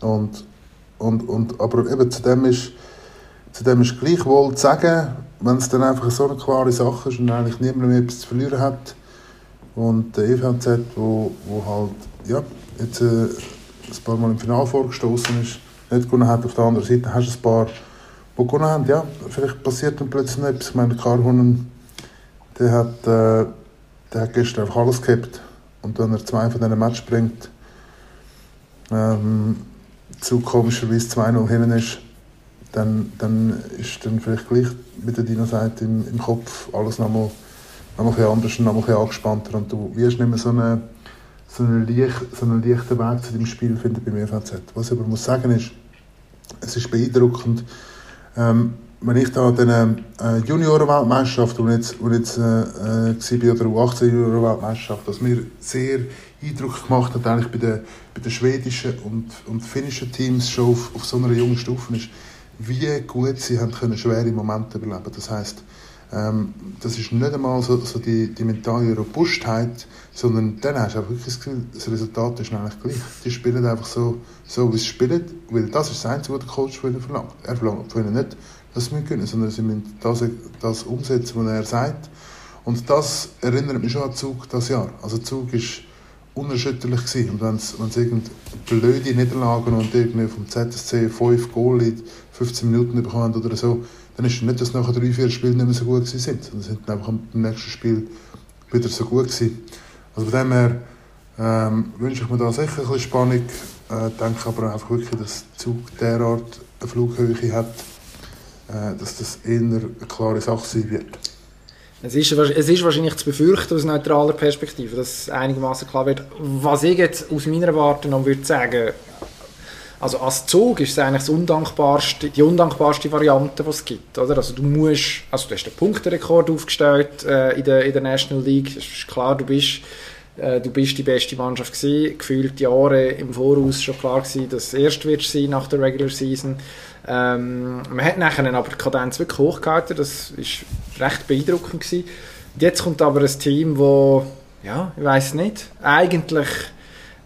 S3: Und, und, und, aber eben zu dem ist, zu dem ist gleichwohl zu sagen, wenn es dann einfach so eine klare Sache ist und eigentlich niemand mehr etwas zu verlieren hat und der EVZ, wo, wo halt ja, jetzt äh, ein paar Mal im Finale vorgestoßen ist, nicht gewonnen hat, auf der anderen Seite hast du ein paar, die gewonnen haben, ja, vielleicht passiert dann plötzlich etwas. Ich meine, Karhunen, der hat, äh, der hat gestern einfach alles gehabt und wenn er zwei von diesen Match bringt, ähm, zu komischerweise 2-0 hinten ist, dann, dann ist dann vielleicht gleich, wie der Dino sagt, im, im Kopf alles nochmal noch mal anders und noch mal angespannter und du wirst nicht mehr so einen, so einen, leicht, so einen leichten Weg zu dem Spiel finden beim EVZ. Was ich aber muss sagen ist, es ist beeindruckend, ähm, wenn ich da an den äh, Junioren-Weltmeisterschaft, wo ich jetzt, wo ich jetzt äh, äh, oder U18 Junioren-Weltmeisterschaft, dass mir sehr Eindruck gemacht hat, eigentlich bei den, bei den schwedischen und, und finnischen Teams schon auf, auf so einer jungen Stufe ist, wie gut sie haben können schwere Momente überleben. Das heißt, ähm, das ist nicht einmal so, so die, die mentale Robustheit, sondern dann hast du auch wirklich das Gefühl, das Resultat ist eigentlich gleich. Die spielen einfach so, so wie sie spielen, weil das ist das Einzige, was der Coach von ihnen verlangt. Er verlangt von ihnen nicht, dass sie können, sondern sie müssen das, das umsetzen, was er sagt. Und das erinnert mich schon an Zug das Jahr. Also Zug ist unerschütterlich gewesen. Und wenn es irgend blöde Niederlagen und irgendwie vom ZSC 5 Goal in 15 Minuten bekommen oder so, dann ist es nicht, dass nachher drei, vier Spiele nicht mehr so gut sind, sondern sind einfach im nächsten Spiel wieder so gut gewesen. Also von dem her ähm, wünsche ich mir da sicher ein bisschen Spannung, äh, denke aber einfach wirklich, dass der Zug derart eine Flughöhe hat, äh, dass das eher eine klare Sache sein wird.
S1: Es ist, es ist wahrscheinlich zu befürchten aus neutraler Perspektive, dass einigermaßen klar wird. Was ich jetzt aus meiner Warte noch würde sagen, also als Zug ist es eigentlich das undankbarste, die undankbarste Variante, die es gibt. Oder? Also du musst, also du hast den Punkterekord aufgestellt äh, in, der, in der National League. Es ist klar, du bist, äh, du bist die beste Mannschaft gewesen. Gefühlt Jahre im Voraus schon klar gewesen, dass es erst wird sein nach der Regular Season. Ähm, man hat nachher aber die Kadenz wirklich hochgehalten, das war recht beeindruckend gewesen. Jetzt kommt aber ein Team, wo ja, ich weiß nicht, eigentlich,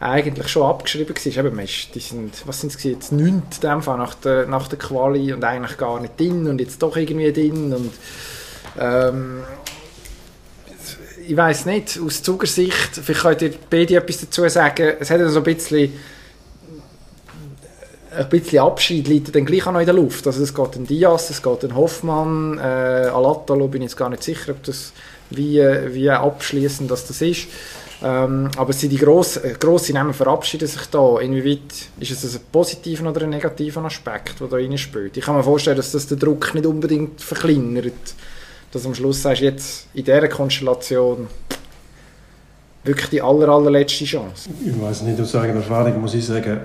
S1: eigentlich schon abgeschrieben war. Eben, die sind, was sind es jetzt, neunte in dem Fall nach der, nach der Quali und eigentlich gar nicht drin und jetzt doch irgendwie drin und ähm, ich weiß nicht, aus Zugersicht, vielleicht könnt ihr beide etwas dazu sagen, es hat so ein bisschen ein bisschen Abschied liegt dann gleich auch noch in der Luft. Also es geht ein Diaz, es geht ein Hoffmann, äh, Alatalo bin ich jetzt gar nicht sicher, ob das wie, wie abschließend das ist. Ähm, aber sind die grossen, äh, grossen Namen verabschieden sich da. Inwieweit ist es ein positiver oder ein negativer Aspekt, der da spielt? Ich kann mir vorstellen, dass das den Druck nicht unbedingt verkleinert dass am Schluss sagst, jetzt in dieser Konstellation wirklich die aller, allerletzte Chance?
S4: Ich weiß nicht, aus eigener Erfahrung muss ich sagen,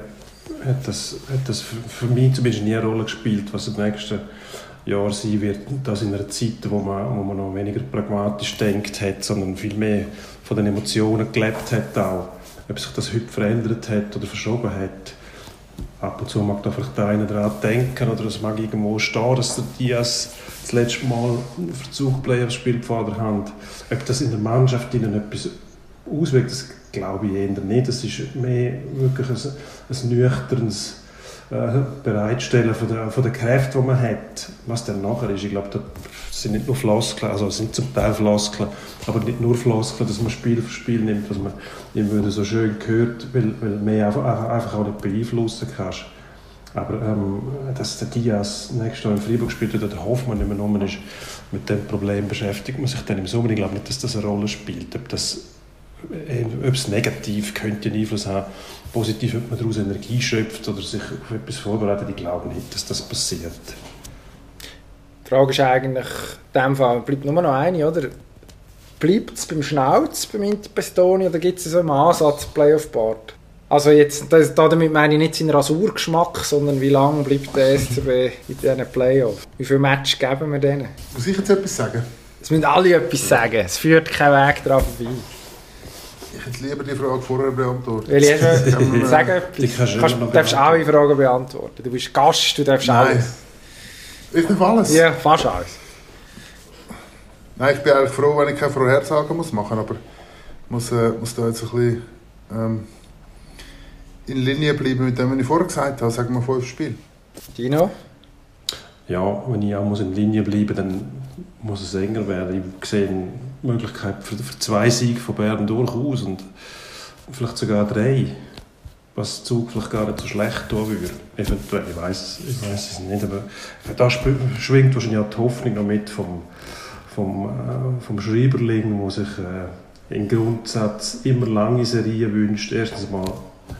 S4: hat das, hat das für, für mich zumindest nie eine Rolle gespielt, was im nächsten Jahr sein wird. Das in einer Zeit, wo man, wo man noch weniger pragmatisch denkt hat, sondern viel mehr von den Emotionen gelebt hat auch. Ob sich das heute verändert hat oder verschoben hat. Ab und zu mag da vielleicht der eine daran denken oder es mag irgendwo stehen, dass der Diaz das letzte Mal Verzug Playoffs spielt vor der Hand. Ob das in der Mannschaft ihnen etwas auswirkt, das glaube ich eher nicht. Das ist mehr wirklich ein, ein nüchternes äh, Bereitstellen von der, von der Kräfte, die man hat. Was dann nachher ist, ich glaube, das sind nicht nur Floskeln, also es sind zum Teil Floskeln, aber nicht nur Floskeln, dass man Spiel für Spiel nimmt, was man immer so schön gehört, weil, weil mehr einfach, einfach auch nicht beeinflussen kannst. Aber ähm, dass der Diaz nächstes Jahr in Freiburg spielt oder der Hoffmann nicht mehr rum ist, mit dem Problem beschäftigt man sich dann im Sommer. Ich glaube nicht, dass das eine Rolle spielt. Ob, das, äh, ob es negativ könnte einen Einfluss haben, positiv, ob man daraus Energie schöpft oder sich auf etwas vorbereitet, ich glaube nicht, dass das passiert.
S1: Die Frage ist eigentlich, in dem Fall bleibt nur noch eine, oder? Bleibt es beim Schnauz, beim Interpestoni, oder gibt es so einen Ansatz Playoff-Board? Also jetzt, das, damit meine ich nicht seinen Rasurgeschmack, sondern wie lange bleibt der SCB in diesen Playoffs? Wie viele Matches geben wir denen?
S3: Muss ich jetzt etwas sagen?
S1: Es müssen alle etwas sagen. Es führt kein Weg daran vorbei.
S3: Ich hätte lieber die Frage vorher beantwortet.
S1: Will ich schon sagen etwas?
S4: Du
S1: Kannst, darfst alle Fragen beantworten. Du bist Gast, du darfst
S3: Nein.
S1: alles.
S3: Ich darf alles?
S1: Ja, fast alles.
S3: Nein, ich bin eigentlich froh, wenn ich keine Vorhersagen muss machen muss, aber ich muss, äh, muss da jetzt ein bisschen ähm, in Linie bleiben mit dem, was ich vorher gesagt habe. Sagen wir fünf Spiele.
S1: Dino?
S4: Ja, wenn ich auch muss in Linie bleiben dann muss es enger werden. Ich sehe eine Möglichkeit für, für zwei Siege von Bern durchaus und vielleicht sogar drei, was Zug vielleicht gar nicht so schlecht tun würde. Eventuell, ich weiß ich weiß es nicht, aber da schwingt wahrscheinlich auch die Hoffnung noch mit vom, vom, äh, vom Schreiberling, der sich äh, im Grundsatz immer lange Serien wünscht. Erstens mal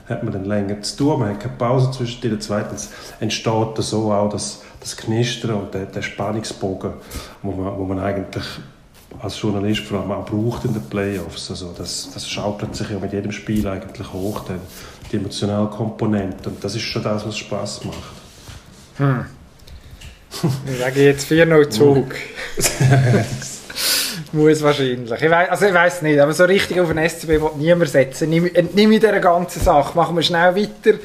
S4: hat man dann länger zu tun, man hat keine Pause zwischen denen. Zweitens entsteht da so auch das, das Knistern und der, der Spannungsbogen, wo man, wo man eigentlich als Journalist vor allem auch braucht in den Playoffs. Also das, das schaukelt sich ja mit jedem Spiel eigentlich hoch, dann die emotionale Komponente. Und das ist schon das, was Spaß macht.
S1: Ich sage jetzt 4-0 Zug. Muss wahrscheinlich. Ich weiss, also ich weiß nicht, aber so richtig auf den SCB will niemand setzen. Entnehme ich dieser ganzen Sache. Machen wir schnell weiter.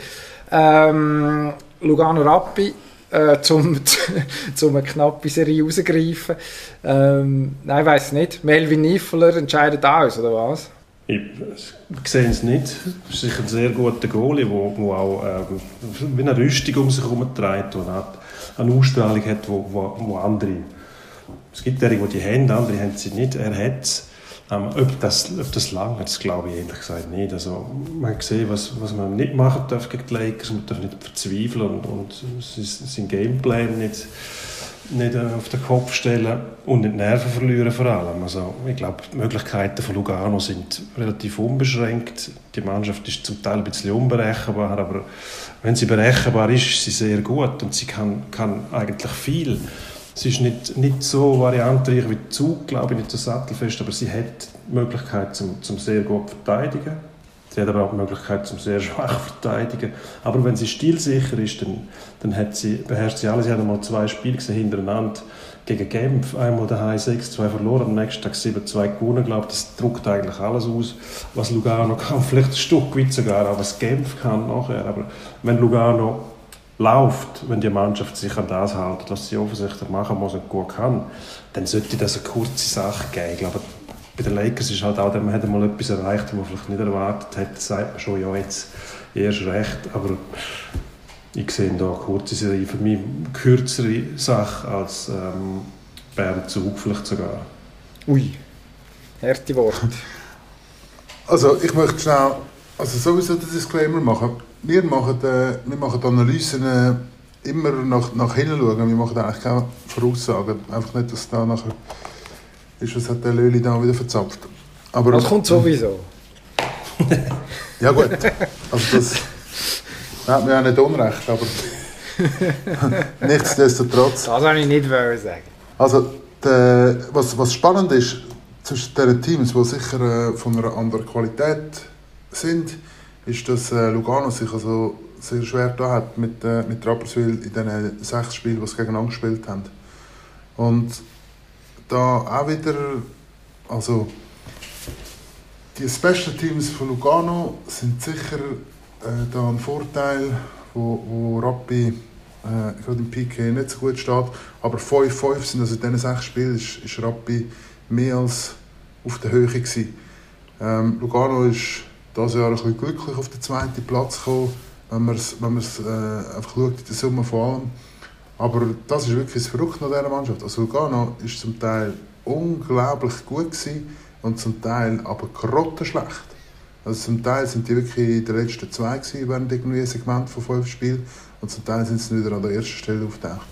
S1: Ähm, Lugano Rappi. Äh, zum, zum eine knappe Serie rausgreifen. Ähm, nein, ich weiß nicht. Melvin Niffeler entscheidet aus, oder was?
S4: Ich sehe es nicht. Es ist sicher ein sehr guter Goalie, der auch ähm, wie eine Rüstung um sich herum trägt und hat eine Ausstrahlung hat, wo, wo, wo andere... Es gibt derige, die die haben, andere haben sie nicht. Er hat es. Ähm, ob, das, ob das lange das glaube ich ehrlich gesagt nicht. Also, man gesehen, was, was man nicht machen darf gegen die Lakers. Man darf nicht verzweifeln und, und sein, Gameplan nicht, nicht auf den Kopf stellen und nicht Nerven verlieren vor allem. Also, ich glaube, die Möglichkeiten von Lugano sind relativ unbeschränkt. Die Mannschaft ist zum Teil ein bisschen unberechenbar, aber wenn sie berechenbar ist, ist sie sehr gut und sie kann, kann eigentlich viel. Sie ist nicht, nicht so variantenreich wie Zug, glaube ich, nicht so sattelfest, aber sie hat die Möglichkeit zum, zum sehr gut verteidigen. Sie hat aber auch die Möglichkeit zum sehr schwach verteidigen. Aber wenn sie stilsicher ist, dann, dann hat sie, beherrscht sie alles. Sie hat einmal zwei Spiele gesehen hintereinander gegen Genf. Einmal daheim 6-2 verloren, am nächsten Tag 7-2 gewonnen. Ich glaube, das druckt eigentlich alles aus, was Lugano kann. Vielleicht ein Stück weit sogar auch, was Genf kann nachher. Aber wenn Lugano läuft, wenn die Mannschaft sich an das hält, was sie offensichtlich machen muss und gut kann, dann sollte das eine kurze Sache geben. Ich glaube, bei den Lakers ist halt auch, man hat einmal etwas erreicht, was man vielleicht nicht erwartet hat, das sagt man schon, ja, jetzt erst recht, aber ich sehe da eine kurze Serie, für mich eine kürzere Sache als ähm, Bern Zug vielleicht sogar.
S1: Ui, harte Worte.
S3: Also ich möchte schnell also sowieso den Disclaimer machen. Wir machen, äh, wir machen Analysen äh, immer nach, nach hinten schauen. Wir machen eigentlich keine Voraussagen. Einfach nicht, dass da nachher ist, was hat der Löli da wieder verzapft. Aber,
S1: Das kommt sowieso.
S3: Ja gut, also das da hat mir ja nicht unrecht, aber nichtsdestotrotz.
S1: Das wollte ich nicht sagen.
S3: Also der, was, was spannend ist, zwischen diesen Teams, die sicher äh, von einer anderen Qualität sind, ist, dass äh, Lugano sich also sehr schwer da hat mit, äh, mit Rapperswil in den sechs Spielen, die sie gegeneinander gespielt haben. Und da auch wieder, also die Special Teams von Lugano sind sicher äh, da ein Vorteil, wo, wo Rappi äh, gerade im PK nicht so gut steht. Aber 5-5 sind also in diesen sechs Spielen ist, ist Rappi mehr als auf der Höhe gewesen. Ähm, Lugano ist dieses Jahr ein bisschen glücklich auf den zweiten Platz gekommen, wenn man es äh, einfach schaut, in der Summe von allem. Aber das ist wirklich das Verrückte an dieser Mannschaft. Also Lugano ist zum Teil unglaublich gut und zum Teil aber grottenschlecht. Also zum Teil sind die wirklich in den letzten zwei während irgendwie ein Segment von fünf Spielen und zum Teil sind sie wieder an der ersten Stelle aufgetaucht.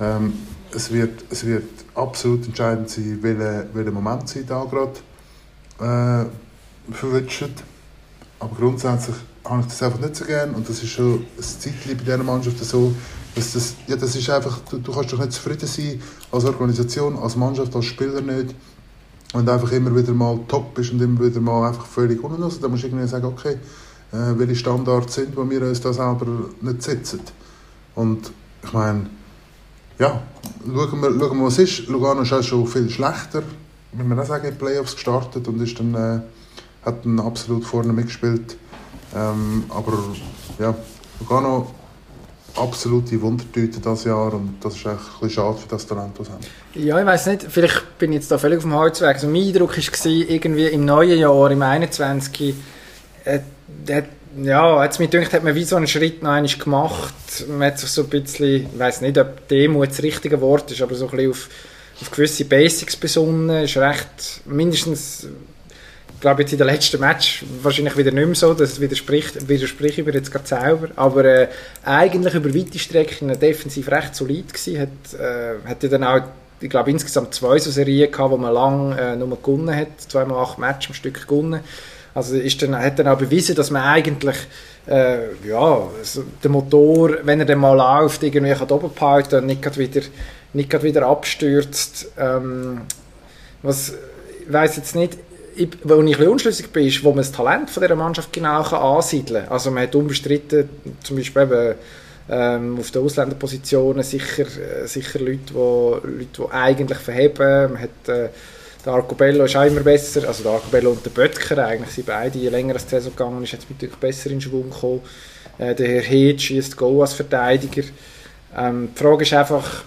S3: Ähm, es, wird, es wird absolut entscheidend sein, welcher, welcher Moment sie da gerade äh, verwünschen. Aber grundsätzlich habe ich das einfach nicht so gern und das ist schon ein Zeitchen bei dieser Mannschaft so, dass das, ja, das ist einfach, du, du kannst doch nicht zufrieden sein als Organisation, als Mannschaft, als Spieler nicht und einfach immer wieder mal top bist und immer wieder mal einfach völlig unten raus. Da musst du irgendwie sagen, okay, äh, welche Standards sind, wo wir uns da selber nicht setzen. Und ich meine, ja, schauen wir, schauen wir was ist. Lugano ist auch schon viel schlechter, wenn man auch sagen, in Playoffs gestartet und ist dann, äh, hat dann absolut vorne mitgespielt. Ähm, aber ja, Lugano absolute Wundertüte dieses Jahr und das ist echt ein schade für das Talent, das haben.
S1: Ja, ich weiß nicht, vielleicht bin ich jetzt da völlig auf dem Holzweg. Also mein Eindruck war, irgendwie im neuen Jahr, im 21. Äh, hat, ja, es mir gedacht, hat man wie so einen Schritt noch einmal gemacht. Man hat sich so ein bisschen, ich weiß nicht, ob Demo das richtige Wort ist, aber so ein bisschen auf, auf gewisse Basics besonnen. Ist recht, mindestens glaube jetzt in den letzten Match wahrscheinlich wieder nicht mehr so, das widerspricht, widerspricht über jetzt gerade selber, aber äh, eigentlich über weite Strecken defensiv recht solid gewesen, hat, äh, hat ja dann auch ich glaube insgesamt zwei so Serien gehabt, wo man lang äh, nur gewonnen hat, zweimal acht Matches am Stück gewonnen. Also ist dann, hat dann auch bewiesen, dass man eigentlich äh, ja, also der Motor, wenn er dann mal läuft, irgendwie kann oben behalten und nicht wieder, nicht wieder abstürzt. Ähm, was, ich weiß jetzt nicht, ich, wo ich ein unschlüssig bin, ist, wo man das Talent von dieser Mannschaft genau kann ansiedeln kann. Also man hat unbestritten, zum Beispiel eben, ähm, auf den Ausländerpositionen sicher, äh, sicher Leute, wo, Leute, die eigentlich verheben. Man hat, äh, der Arcobello ist auch immer besser, also der Arcobello und der Böttcher eigentlich sind beide, je länger die Saison gegangen ist, jetzt natürlich besser in Schwung gekommen. Äh, der Herr Heed schießt Go als Verteidiger. Ähm, die Frage ist einfach,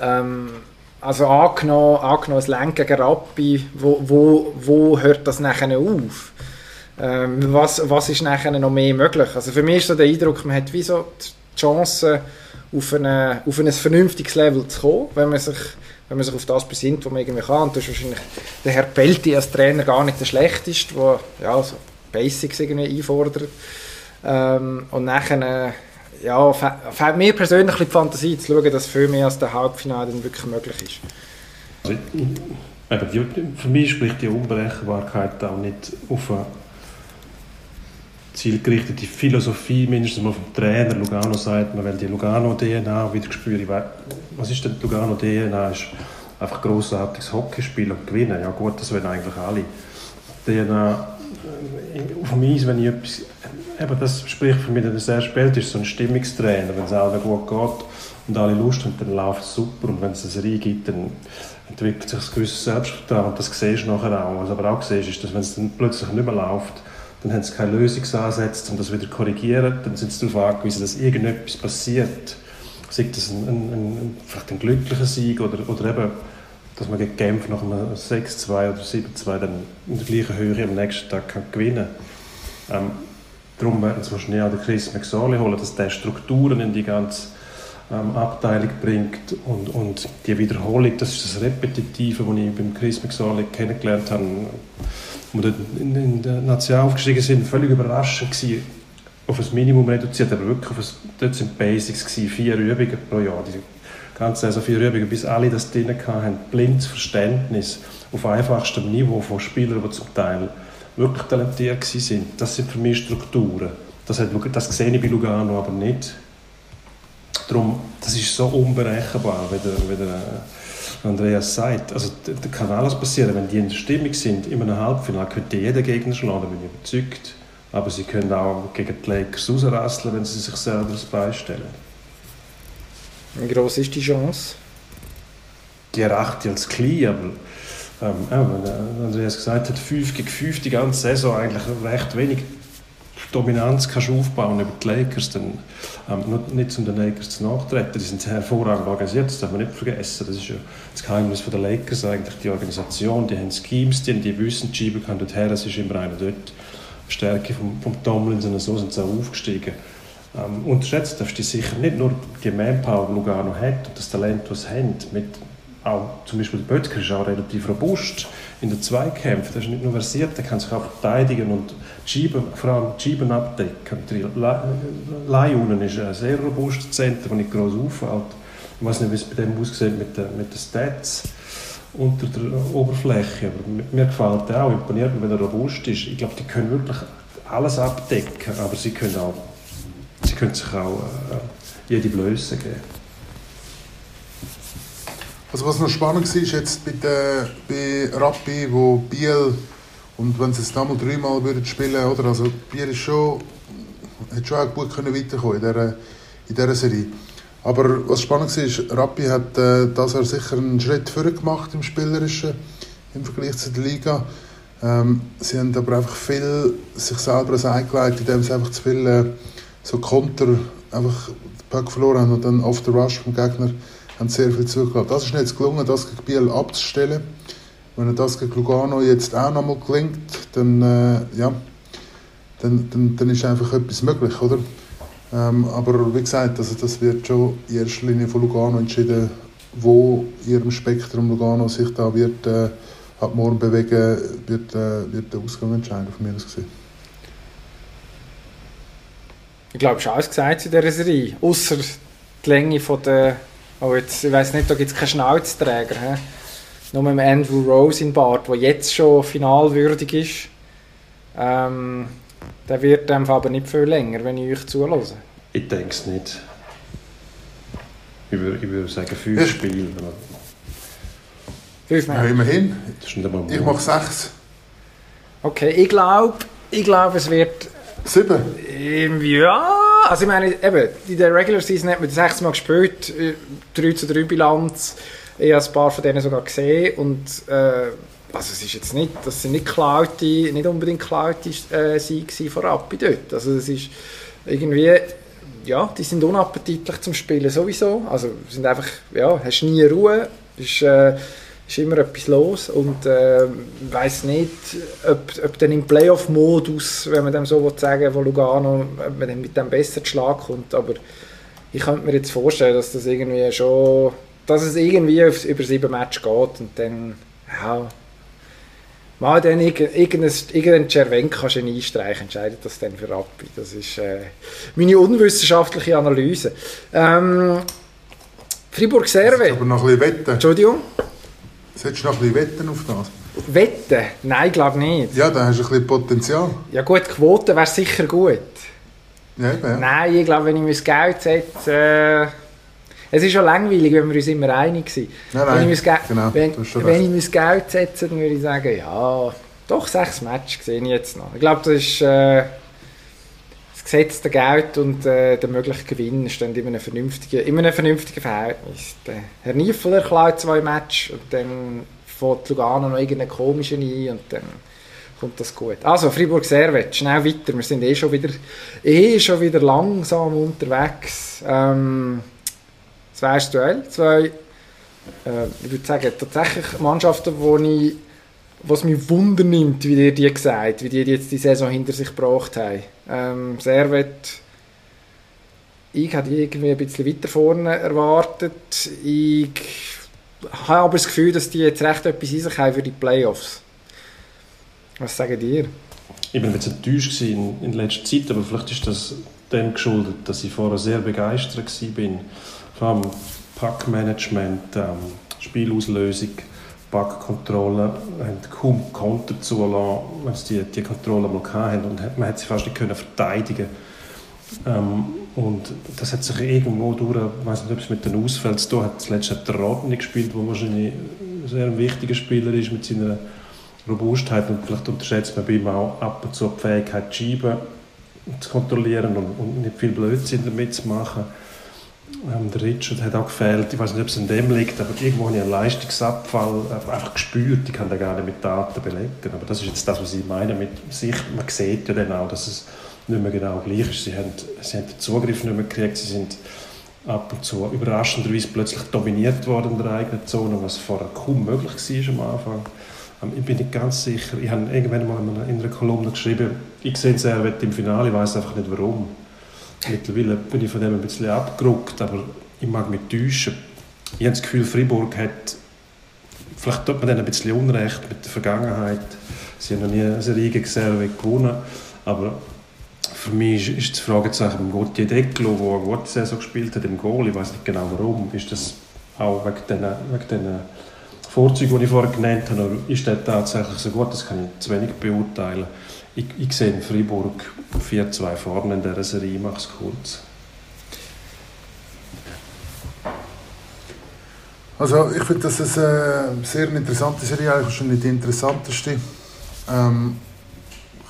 S1: ähm, also angenommen, angenommen es Lenk gegen Rappi, wo, wo, wo hört das nachher auf? Ähm, was, was ist nachher noch mehr möglich? Also für mich ist so der Eindruck, man hat wie so die Chance, auf, eine, auf ein vernünftiges Level zu kommen, wenn man sich, wenn man sich auf das besinnt, was man irgendwie kann. Und das ist wahrscheinlich der Herr Pelti als Trainer gar nicht der schlechteste, der ja, so Basics irgendwie einfordert. Ähm, und nachher ja, fehlt mir persönlich die Fantasie zu schauen, dass viel mehr als der Halbfinale dann wirklich möglich ist.
S4: Also, für mich spricht die Unberechenbarkeit auch nicht auf eine zielgerichtete Philosophie, mindestens mal vom Trainer. Lugano sagt, man will die Lugano-DNA wieder spüren. Was ist denn Lugano-DNA? ist einfach grossartiges Hockeyspiel und gewinnen. Ja gut, das wollen eigentlich alle. DNA auf dem Eis, wenn ich etwas, eben das spricht für mich, sehr spät ist so ein Stimmungstrainer, wenn es allen gut geht und alle Lust haben, dann läuft es super und wenn es eine Serie gibt, dann entwickelt sich ein gewisses Selbstvertrauen und das siehst du nachher auch. Was aber auch siehst, ist, dass wenn es dann plötzlich nicht mehr läuft, dann haben sie keine Lösungsansätze, um das wieder zu korrigieren, dann sind sie darauf angewiesen, dass irgendetwas passiert. Sei das ein, ein, ein, vielleicht ein glücklicher Sieg oder, oder eben dass man gegen Genf nach einem 6-2 oder 7-2 dann in der gleichen Höhe am nächsten Tag kann gewinnen kann. Ähm, darum werden sie wahrscheinlich auch den Chris McSorley holen, dass der Strukturen in die ganze ähm, Abteilung bringt und, und die Wiederholung, das ist das Repetitive, was ich beim Chris McSorley kennengelernt habe, wo wir in, in der Nation aufgestiegen sind, völlig überraschend gewesen, auf ein Minimum reduziert, aber wirklich auf ein, dort sind Basics gewesen, vier Übungen pro Jahr, die ganze Saison vier Übungen, bis alle das drin hatten, blindes Verständnis auf einfachstem Niveau von Spielern, die zum Teil wirklich talentiert sind. Das sind für mich Strukturen. Das, hat, das sehe ich bei Lugano aber nicht. Darum, das ist so unberechenbar, wie der, wie der äh, Andreas sagt. Also da kann alles passieren, wenn die in der Stimmung sind, in einem Halbfinale könnte jeder Gegner schlagen, bin ich überzeugt. Aber sie können auch gegen die Lakers rausrasseln, wenn sie sich selber das beistellen.
S1: Wie groß ist die Chance?
S4: Die erachte ich als klein, aber ähm, wenn Andreas gesagt hat, 5 gegen 5 die ganze Saison eigentlich recht wenig Dominanz kannst aufbauen über die Lakers, dann ähm, nicht um den Lakers zu nachtreten, die sind hervorragend organisiert, das darf man nicht vergessen. Das ist ja das Geheimnis der Lakers eigentlich, die Organisation, die haben Schemes, die, die wissen, die Schieber kann dort her, es ist immer einer dort. Stärke vom, vom Tomlinson und so sind sie auch aufgestiegen. Ähm, unterschätzt darfst du sicher nicht nur die Manpower, die Lugano hat und das Talent, das sie haben, mit auch zum Beispiel der Böttger ist auch relativ robust in den Zweikämpfen. Der ist nicht nur versiert, der kann sich auch verteidigen und Schieben, vor allem Schieben abdecken. Laiunen ist ein sehr robustes Zentrum, das nicht groß auffällt. Ich weiß nicht, wie es bei dem aussieht mit den, mit den Stats unter der Oberfläche, aber mir gefällt er auch, imponiert wenn er robust ist. Ich glaube, die können wirklich alles abdecken, aber sie können, auch, sie können sich auch äh, jede Blöße geben.
S3: Also was noch spannend war, ist jetzt bei, der, bei Rappi, wo Biel und wenn sie es nochmal dreimal würden spielen oder also Biel ist schon, hat schon auch gut können weiterkommen in dieser, in dieser Serie. Aber was spannend war, ist, Rappi hat äh, das Jahr sicher einen Schritt vorher gemacht im Spielerischen im Vergleich zu der Liga. Ähm, sie haben aber einfach viel sich selber eingeleitet, indem sie einfach zu viel äh, so Konter einfach den Puck verloren haben und dann auf der Rush vom Gegner haben sehr viel zugelassen. Das ist jetzt gelungen, das gegen Biel abzustellen. Wenn das gegen Lugano jetzt auch nochmal gelingt, dann, äh, ja, dann, dann, dann ist einfach etwas möglich, oder? Ähm, aber wie gesagt, also das wird schon in erster Linie von Lugano entschieden, wo in ihrem Spektrum Lugano sich da wird äh, ab morgen bewegen, wird, äh, wird der Ausgang entscheiden, von mir aus gesehen.
S1: Ich glaube, schon alles gesagt in dieser Serie, außer die Länge von der Oh, jetzt, ich weiß nicht, da gibt es keinen Schnauzträger. He? Nur mit Andrew Rose in Bart, der jetzt schon finalwürdig ist. Ähm, der wird einfach aber nicht viel länger, wenn ich euch zulasse.
S4: Ich denke es nicht. Ich würde, ich würde sagen fünf ja. Spiele.
S3: Fünf Ja, immerhin. Ich mache sechs.
S1: Okay, ich glaube, ich glaub, es wird...
S3: Sieben?
S1: Ja, also ich meine, eben, in der Regular Season hat man sechs Mal gespielt, 3 äh, zu 3 Bilanz. Ich habe ein paar von denen sogar gesehen und äh, also es ist jetzt nicht, das sind nicht klaute, nicht unbedingt klaute äh, Siege von Rappi dort. Also es ist irgendwie, ja, die sind unappetitlich zum Spielen sowieso. Also sind einfach, ja, hast nie Ruhe, ist, äh, ist immer etwas los und äh, weiß nicht, ob, ob dann im Playoff-Modus, wenn man dem so sagen von Lugano, ob man dann mit dem besser zu Schlag kommt, aber ich könnte mir jetzt vorstellen, dass das irgendwie schon, dass es irgendwie auf, über sieben Matches geht und dann, ja, mal dann irgendeinen irgendein Cervenk kannst du einstreichen, entscheidet das dann für Rappi. Das ist äh, meine unwissenschaftliche Analyse. Ähm, Fribourg Serve.
S3: Aber noch ein bisschen wetten.
S1: Entschuldigung?
S3: Solltest du noch ein bisschen wetten auf das?
S1: Wetten? Nein, glaube nicht.
S3: Ja, dann hast du ein bisschen Potenzial.
S1: Ja gut, Quote wäre sicher gut.
S3: Ja, ja.
S1: Nein, ich glaube, wenn ich mein Geld setze... Äh, es ist schon langweilig, wenn wir uns immer einig sind.
S3: Nein, nein,
S1: wenn ich mein,
S3: genau,
S1: wenn, wenn ich mein Geld setze, dann würde ich sagen, ja, doch, sechs Matches sehe ich jetzt noch. Ich glaube, das ist... Äh, Gesetz der Geld und äh, der mögliche Gewinn stehen in einem vernünftigen, in einem vernünftigen Verhältnis. Der Herr Niefler klaut zwei Matches und dann fährt Lugano noch irgendeinen komischen ein und dann kommt das gut. Also, Fribourg Servet, schnell weiter. Wir sind eh schon wieder, eh schon wieder langsam unterwegs. Ähm, zwei Duell, zwei, äh, ich würde sagen, tatsächlich Mannschaften, wo ich was mich Wunder nimmt, wie ihr die gesagt, wie die jetzt die Saison hinter sich gebracht haben. Ähm, Servet, ich hatte die irgendwie ein bisschen weiter vorne erwartet. Ich habe aber das Gefühl, dass die jetzt recht etwas in sich haben für die Playoffs. Was sagen ihr?
S4: Ich war ein bisschen enttäuscht in, in letzter Zeit, aber vielleicht ist das dem geschuldet, dass ich vorher sehr begeistert war. Vor allem Packmanagement, ähm, Spielauslösung Backkontrolle haben kaum Konter zulassen, wenn sie die, die Kontrolle mal hatten und man hat sie fast nicht können verteidigen ähm, Und das hat sich irgendwo durch, ich weiß nicht, ob es mit den Ausfällen zu tun hat. Zuletzt hat der Rodney gespielt, der wahrscheinlich ein sehr wichtiger Spieler ist mit seiner Robustheit. Und vielleicht unterschätzt man bei ihm auch ab und zu die Fähigkeit, die Scheiben zu kontrollieren und, und nicht viel Blödsinn damit zu machen. Ähm, der Richard hat auch gefehlt, ich weiß nicht, ob es an dem liegt, aber irgendwo habe ich einen Leistungsabfall einfach gespürt. Ich kann den gar nicht mit Daten belegen. Aber das ist jetzt das, was ich meine mit Sicht. Man sieht ja dann auch, dass es nicht mehr genau gleich ist. Sie haben, sie haben den Zugriff nicht mehr gekriegt. Sie sind ab und zu überraschenderweise plötzlich dominiert worden in der eigenen Zone, was vorher kaum möglich war am Anfang. Ähm, ich bin nicht ganz sicher. Ich habe irgendwann mal in einer Kolumne geschrieben, ich sehe sehr weit im Finale, ich weiß einfach nicht warum. Mittlerweile bin ich von dem ein bisschen abgerückt, aber ich mag mich täuschen. Ich habe das Gefühl, Fribourg hat, vielleicht tut man denen ein bisschen Unrecht mit der Vergangenheit. Sie haben noch nie eine Serie gewonnen, aber für mich ist, die Frage jetzt beim Gauthier Declo, der eine gute Saison gespielt hat im Goal, ich weiß nicht genau warum, ist das auch wegen diesen, wegen Vorzügen, die ich vorher genannt habe, oder ist der tatsächlich so gut, das kann ich zu wenig beurteilen. Ich, ich sehe in Freiburg 4-2 vorne in dieser Serie, ich mache es kurz.
S3: Also ich finde, das ist eine sehr interessante Serie, eigentlich wahrscheinlich die interessanteste. Ähm,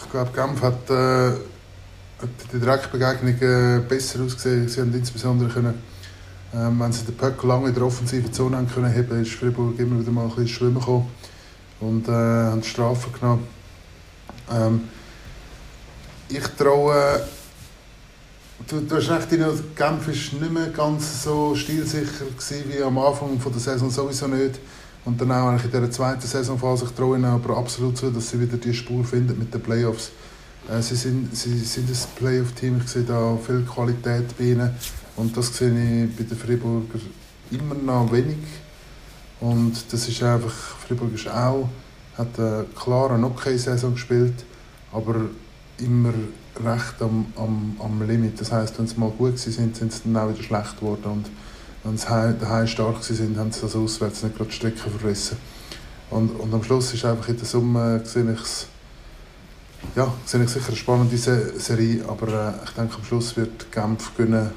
S3: ich glaube, Genf hat äh, die Direktbegegnung äh, besser ausgesehen. Sie haben insbesondere können, ähm, wenn sie den Puck lange in der offensiven Zone haben können heben, ist Fribourg immer wieder mal ein bisschen schwimmen gekommen und äh, haben Strafen genommen. Ähm, ich traue Du, du hast recht, Dino, Genf war nicht mehr ganz so stilsicher wie am Anfang der Saison sowieso nicht. Und dann auch in dieser zweiten Saisonphase. Ich traue ihnen aber absolut zu, dass sie wieder die Spur finden mit den Playoffs. Äh, sie, sind, sie sind ein Playoff-Team, ich sehe da viel Qualität bei ihnen. Und das sehe ich bei den Freiburger immer noch wenig. Und das ist einfach, Freiburg ist auch, hat eine klare Okay-Saison gespielt, aber immer recht am, am, am Limit. Das heisst, wenn sie mal gut sind, sind sie dann auch wieder schlecht geworden. Und wenn sie daheim stark sind, haben sie das auswärts nicht gerade die Strecke verrissen. Und, und am Schluss ist einfach in der Summe, sehe ich ja, sehe ich sicher eine spannende Serie, aber äh, ich denke, am Schluss wird Genf gewinnen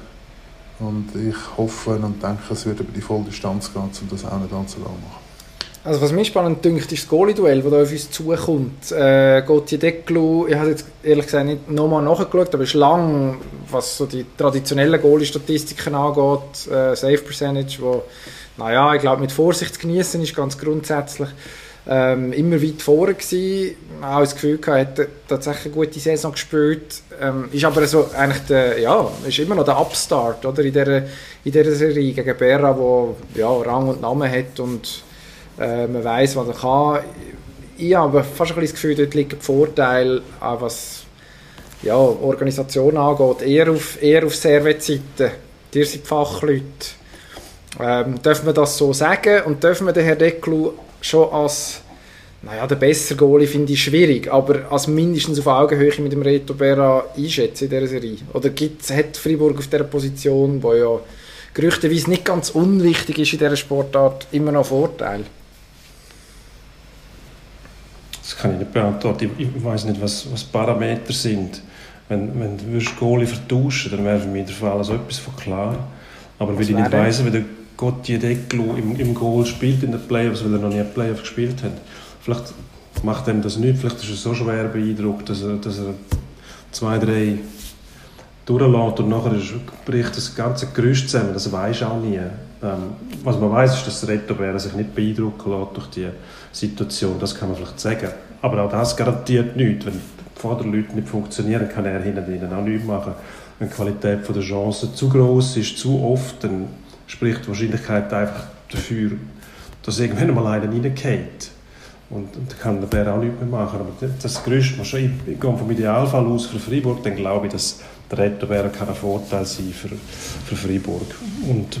S3: und ich hoffe und denke, es wird über die Volldistanz gehen, um das auch nicht allzu lang machen.
S1: Also was mich spannend dünkt, ist das Goalie-Duell, das da auf uns zukommt. Äh, Gauthier Declu, ich habe jetzt ehrlich gesagt nicht nochmal nachgeschaut, aber es ist lang, was so die traditionellen Goalie-Statistiken angeht, äh, Safe Percentage, wo, naja, ich glaube mit Vorsicht genießen ist ganz grundsätzlich ähm, immer weit vorne gewesen. Auch das Gefühl gehabt, er hat tatsächlich eine gute Saison gespielt. Ähm, ist aber so eigentlich der, ja, ist immer noch der Upstart, oder, in dieser, in dieser Serie gegen Berra, wo ja, Rang und Namen hat und äh, man weiß, was er kann. Ich habe fast ein das Gefühl, dort liegt der Vorteil, auch was ja, Organisation angeht, eher auf, eher auf Servetseite. Ihr seid Fachleute. Ähm, dürfen wir das so sagen und dürfen wir den Herrn Declu schon als naja, der bessere Goalie finde ich schwierig, aber als mindestens auf Augenhöhe mit dem Reto Berra einschätzen in dieser Serie? Oder gibt's, hat Freiburg auf dieser Position, wo ja gerüchteweise nicht ganz unwichtig ist in dieser Sportart, immer noch Vorteil?
S4: Das kann ich nicht beantworten. Ich, ich weiß nicht, was, was Parameter sind. Wenn, wenn du Goalie vertauschen dann wäre für mich der Fall also etwas von klar. Aber weil ich nicht weiss, wie der Gauthier Declu im, im Goal spielt in den Playoffs, weil er noch nie Playoffs gespielt hat. Vielleicht macht ihm das nicht, vielleicht ist er so schwer beeindruckt, dass er, dass er zwei, drei durchlässt und nachher bricht das ganze Gerüst zusammen. Das weiß auch nie. Ähm, was man weiß, ist, dass Reto Bär sich nicht beeindrucken lässt durch die Situation. Das kann man vielleicht sagen. Aber auch das garantiert nichts. Wenn die Vorderleute nicht funktionieren, kann er hinten ihnen auch nichts machen. Wenn die Qualität der Chancen zu groß ist, zu oft, dann spricht die Wahrscheinlichkeit einfach dafür, dass irgendwann mal einer reingeht. Und, und da kann der Bär auch nichts mehr machen. Aber das Gerüst ich, ich gehe vom Idealfall aus für Freiburg, dann glaube ich, dass der Reto Bär kein Vorteil sein für, für Freiburg. Und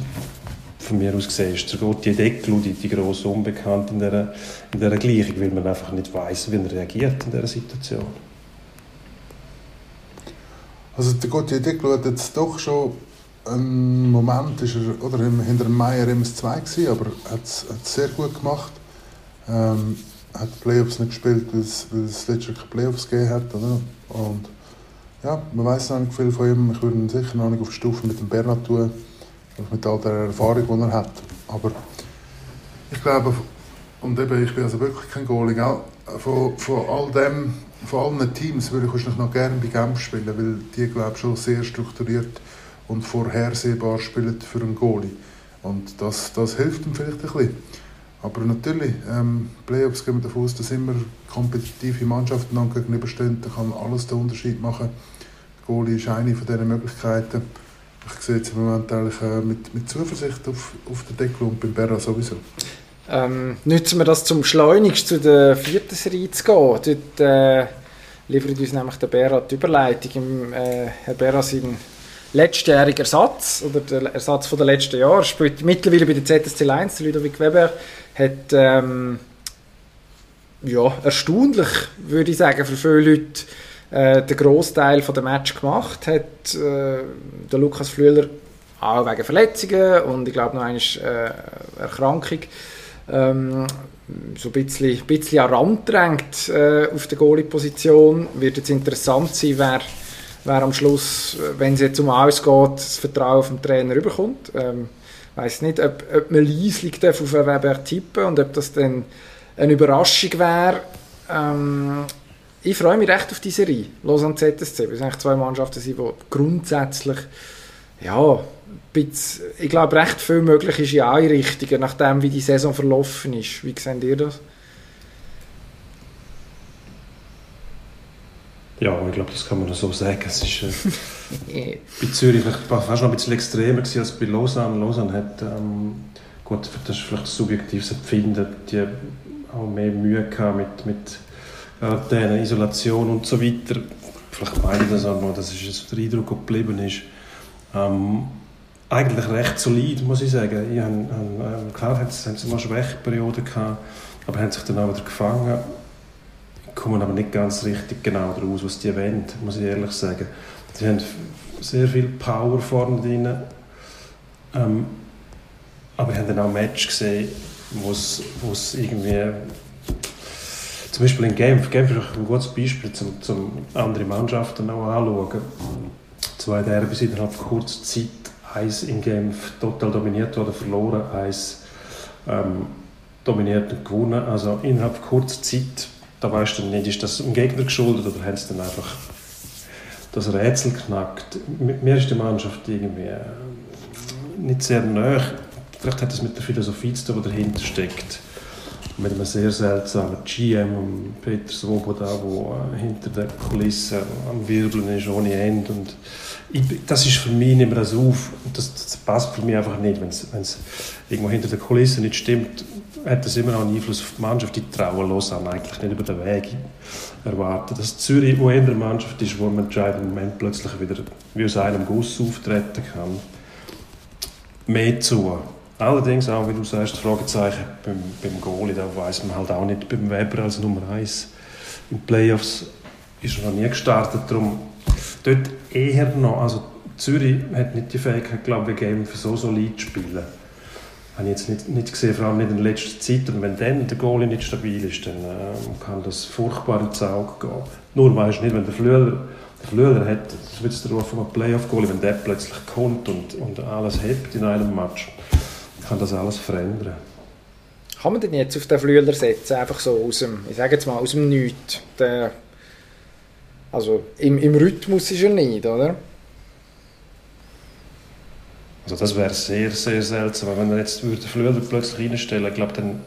S4: von mir aus gesehen ist der Gauthier Deckel die, die grosse Unbekannte in dieser, in dieser Gleichung, weil man einfach nicht weiß, wie er reagiert in dieser Situation.
S3: Also der Gauthier Deckel hat jetzt doch schon ein Moment ist er, oder hinter dem Meier MS2 gewesen, aber hat es sehr gut gemacht. Ähm, hat die Playoffs nicht gespielt, weil es, weil es letztes Jahr Playoffs gegeben hat. Oder? Und ja, man weiß noch nicht viel von ihm. Ich würde ihn sicher noch nicht auf Stufe mit dem Bernhard tun, mit all der Erfahrung, die er hat. Aber ich glaube, und eben, ich bin also wirklich kein Goalie, von, von all dem, von allen Teams würde ich noch gerne bei Genf spielen, weil die, glaube ich, schon sehr strukturiert und vorhersehbar spielen für einen Goalie. Und das, das hilft ihm vielleicht ein bisschen. Aber natürlich, ähm, Playoffs gehen wir davon aus, dass immer kompetitive Mannschaften dann gegenüberstehen. Da kann alles den Unterschied machen. Goalie ist eine von diesen Möglichkeiten. Ich sehe jetzt im Moment eigentlich äh, mit, mit Zuversicht auf, auf den Deckel und beim Berra sowieso.
S1: Ähm, nutzen wir das zum schleunigst zu der vierten Serie zu gehen. Dort äh, liefert uns nämlich der Berra die Überleitung. Im, äh, Herr Berra sein letztjähriger Ersatz oder der Ersatz von der letzten Jahre spielt mittlerweile bei der ZSC 1, der Ludovic Weber hat ähm, ja, erstaunlich, würde ich sagen, für viele Leute äh, den Großteil der Match gemacht. Hat äh, der Lukas Flüeler auch wegen Verletzungen und ich glaube noch eine äh, Erkrankung ähm, so ein bisschen, bisschen an Rand drängt äh, auf der Goalie-Position. Wird jetzt interessant sein, wer, wer am Schluss, wenn es jetzt um alles geht, das Vertrauen den Trainer überkommt. Ähm, weiß nicht, ob, ob man leislich auf Weber tippen und ob das dann eine Überraschung wäre. Ähm, ich freue mich recht auf die Serie, Lausanne ZSC. Es sind eigentlich zwei Mannschaften, die grundsätzlich ja, bisschen, ich glaube, recht viel möglich ist in Einrichtungen, nachdem wie die Saison verlaufen ist. Wie seht ihr das?
S4: Ja, ich glaube, das kann man so sagen. Es ist äh, bei Zürich fast noch ein bisschen extremer als bei Lausanne. Lausanne hat, ähm, gut, das ist vielleicht ein subjektives Empfinden, die auch mehr Mühe gehabt mit, mit Quarantäne, Isolation und so weiter. Vielleicht meine ich das auch noch, das ist der Eindruck, geblieben ist. Ähm, eigentlich recht solid, muss ich sagen. Ich habe, ähm, klar haben sie, mal Schwächeperioden gehabt, aber haben sich dann auch wieder gefangen. Kommen aber nicht ganz richtig genau daraus, was die wollen, muss ich ehrlich sagen. Sie haben sehr viel Power vorne drin. Ähm, aber wir haben dann auch Match gesehen, wo es irgendwie zum Beispiel in Genf, Genf ist ein gutes Beispiel, um, zum andere Mannschaften auch anzuschauen. Zwei Derbys innerhalb kurzer Zeit eins in Genf total dominiert oder verloren, eins ähm, dominiert und gewonnen. Also innerhalb kurzer Zeit, da weißt du nicht, ist das dem Gegner geschuldet oder haben sie dann einfach das Rätsel knackt. Mir ist die Mannschaft irgendwie äh, nicht sehr nah. Vielleicht hat das mit der Philosophie zu tun, die dahinter steckt. Mit einem sehr seltsamen GM, Peter Svoboda, der äh, hinter den Kulissen am Wirbeln ist, ohne Ende. Und ich, das ist für mich nicht mehr so auf. Das, das passt für mich einfach nicht. Wenn es irgendwo hinter den Kulissen nicht stimmt, hat das immer noch einen Einfluss auf die Mannschaft. Die trauen los an, eigentlich nicht über den Weg erwarten. Dass Zürich wo eine Mannschaft ist, wo im entscheidenden Moment plötzlich wieder wie aus einem Guss auftreten kann, mehr zu. Allerdings auch, wie du sagst, Fragezeichen beim, beim Goalie, da weiß man halt auch nicht beim Weber als Nummer 1. In Playoffs ist er noch nie gestartet, darum dort eher noch, also Zürich hat nicht die Fähigkeit, glaube ich, gegeben, für so solid zu spielen. Habe ich jetzt nicht, nicht gesehen, vor allem nicht in letzter Zeit. Und wenn dann der Goalie nicht stabil ist, dann äh, kann das furchtbar ins Auge gehen. Nur weißt du nicht, wenn der Flüeler, der Flüeler hat, das wird der Ruf von einem Playoff-Goalie, wenn der plötzlich kommt und, und alles hebt in einem Match, kann das alles verändern.
S1: Kann man denn jetzt auf den Flüeler setzen, einfach so aus dem, ich sage jetzt mal, aus dem Nichts? Der also im, im Rhythmus ist er nicht, oder?
S4: Also das wäre sehr, sehr seltsam. Wenn er jetzt würde den Flüeler plötzlich reinstellen würde, glaube dann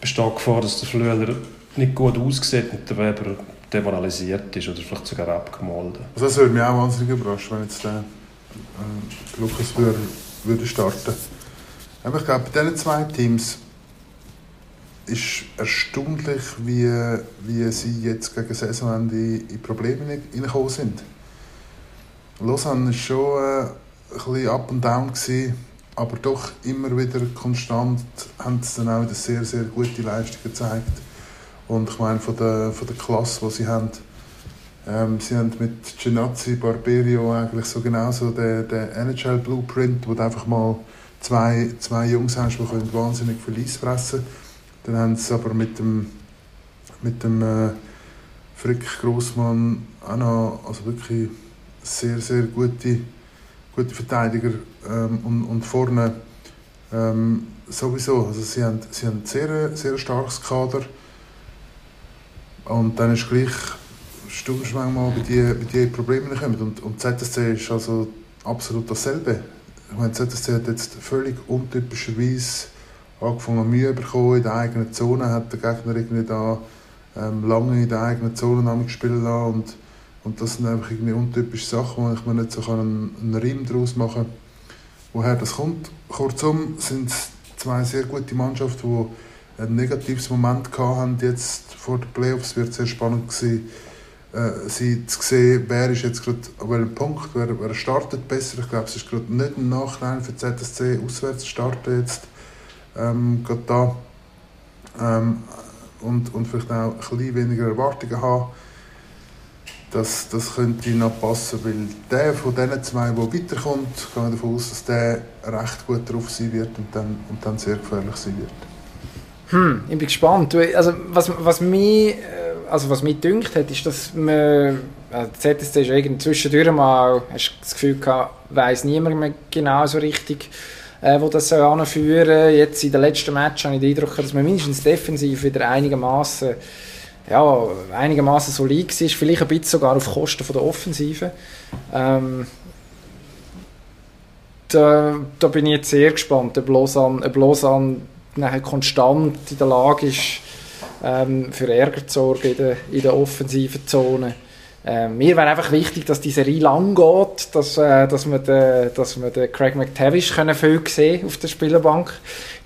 S4: besteht die Gefahr, dass der Flüeler nicht gut aussieht und der Weber demoralisiert ist oder vielleicht sogar abgemalt.
S3: Also das würde mich auch wahnsinnig überraschen, wenn jetzt der äh, Lukas Flüeler würde starten. Aber ich glaube, bei diesen zwei Teams ist erstaunlich, wie, wie sie jetzt gegen Saisonende in Probleme hineingekommen sind. Lausanne war schon äh, ein bisschen up and down, gewesen, aber doch immer wieder konstant haben sie dann auch wieder sehr, sehr gute Leistungen gezeigt. Und ich meine, von der, von der Klasse, die sie haben, ähm, sie haben mit Genazzi, Barberio eigentlich so genauso den, den NHL-Blueprint, wo einfach mal zwei, zwei Jungs hast, die können wahnsinnig viel Eis fressen können dann haben sie aber mit dem, mit dem äh, Frick Grossmann auch noch, also wirklich sehr, sehr gute, gute Verteidiger ähm, und, und vorne ähm, sowieso. Also sie haben, sie haben ein sehr, sehr starkes Kader und dann ist gleich staunst manchmal, wie die, wie die Probleme kommen. Und, und ZSC ist also absolut dasselbe. Ich meine, ZSC hat jetzt völlig untypischerweise angefangen Mühe bekommen in der eigenen Zone, hat der Gegner irgendwie da ähm, lange in der eigenen Zone gespielt und, und das sind einfach irgendwie untypische Sachen, wo ich mir nicht so einen, einen Reim daraus machen kann, woher das kommt. Kurzum sind es zwei sehr gute Mannschaften, die ein negatives Moment hatten jetzt vor den Playoffs. Wird sehr spannend gewesen, äh, sie zu sehen, wer ist jetzt gerade an welchem Punkt, wer, wer startet besser. Ich glaube, es ist gerade nicht ein Nachteil für ZSC, auswärts zu starten jetzt ähm, gerade da. Ähm, und, und vielleicht auch ein bisschen weniger Erwartungen haben. Das, das könnte noch passen, weil der von diesen zwei, der weiterkommt, gehe ich davon aus, dass der recht gut drauf sein wird und dann, und dann sehr gefährlich sein wird.
S1: Hm, ich bin gespannt. Also, was, was mich äh, also was mich dünkt hat, ist, dass man, also ZSC ist irgendwie zwischendurch mal, hast das Gefühl gehabt, weiss niemand mehr genau so richtig, äh, wo das soll anführen. Jetzt in den letzten Match habe ich den Eindruck, dass man mindestens defensiv wieder einigermaßen ja, einigermaßen solid war, vielleicht ein bisschen sogar auf Kosten von der Offensive. Ähm, da, da bin ich jetzt sehr gespannt, ob Lausanne, ob Lausanne nachher konstant in der Lage ist, ähm, für Ärger zu sorgen in der, in der offensiven Zone. Äh, mir wäre einfach wichtig, dass die Serie lang geht, dass, äh, dass wir den, dass wir den Craig McTavish können viel sehen auf der Spielerbank.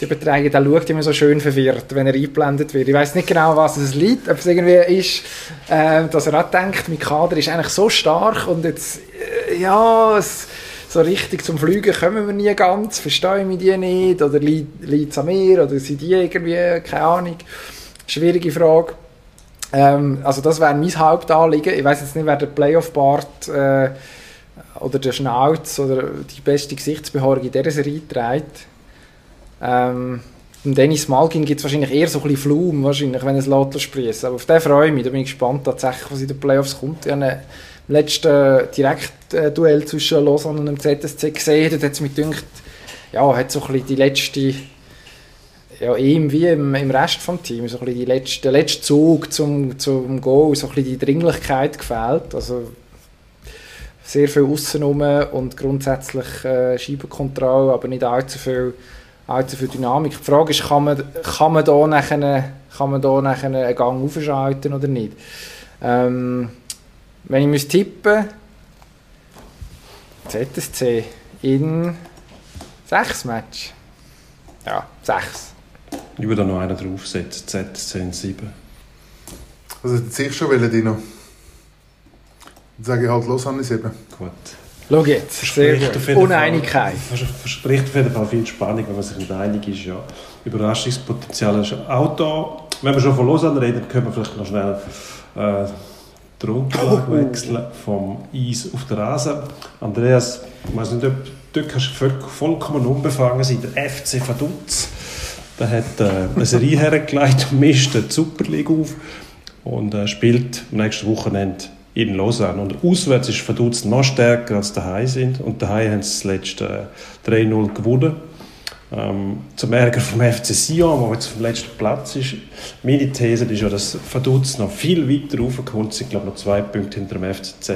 S1: Die Übertragung, der schaut immer so schön verwirrt, wenn er eingeblendet wird. Ich weiß nicht genau, was es liegt, ob es irgendwie ist, äh, dass er auch denkt, mein Kader ist eigentlich so stark und jetzt, äh, ja, es, so richtig zum Fliegen kommen wir nie ganz, verstehe ich mich die nicht, oder liegt es an mir, oder sind die irgendwie, keine Ahnung. Schwierige Frage. Ähm, also das wäre mein Hauptanliegen. Ich weiß jetzt nicht, wer der Playoff-Bart äh, oder der Schnauz oder die beste Gesichtsbehaarung in dieser Serie trägt. Ähm, und Dennis Malkin gibt es wahrscheinlich eher so ein bisschen Flum, wahrscheinlich, wenn es Lotto sprießt. Aber auf den freue ich mich. Da bin ich gespannt, tatsächlich, was in den Playoffs kommt. Ich im letzten Direktduell zwischen Lausanne und dem ZSC gesehen. Dort hat es mich gedacht, ja, hat so ein bisschen die letzte ja, ihm wie im, im Rest des Teams so ein letzte, der letzte Zug zum, zum Goal, so die Dringlichkeit gefehlt. Also sehr viel außen und grundsätzlich äh, Scheibenkontrolle, aber nicht allzu viel, allzu viel Dynamik. Die Frage ist, kann man, kann man da nachher, da einen Gang aufschalten oder nicht? Ähm, wenn ich tippen ZSC in sechs Matches. Ja, sechs.
S4: Ich würde da noch einen draufsetzen, Z10 7.
S3: Also jetzt ich schon wollen, Dino. Dann sage ich halt los an die 7.
S4: Gut.
S1: Schau jetzt, sehr gut. Uneinigkeit.
S4: Fall, verspricht auf jeden Fall viel Spannung, wenn man sich nicht einig ist. Ja. Überraschungspotenzial ist auch da. Wenn wir schon von Lausanne reden, können wir vielleicht noch schnell äh, die Grundlage oh. wechseln vom Eis auf den Rasen. Andreas, ich weiß nicht, ob du vollkommen unbefangen sein. Der FC Vaduz der hat äh, eine Serie hergelegt und mischt die Super League auf und äh, spielt am nächsten Wochenende in Lausanne. Und auswärts ist Vaduz noch stärker als daheim sind. Und daheim haben sie das letzte äh, 3-0 gewonnen. Ähm, zum Ärger vom FC Sion, der jetzt auf dem letzten Platz ist. Meine These ist ja, dass Vaduz noch viel weiter raufkommt. Sie glaube noch zwei Punkte hinter dem FCZ.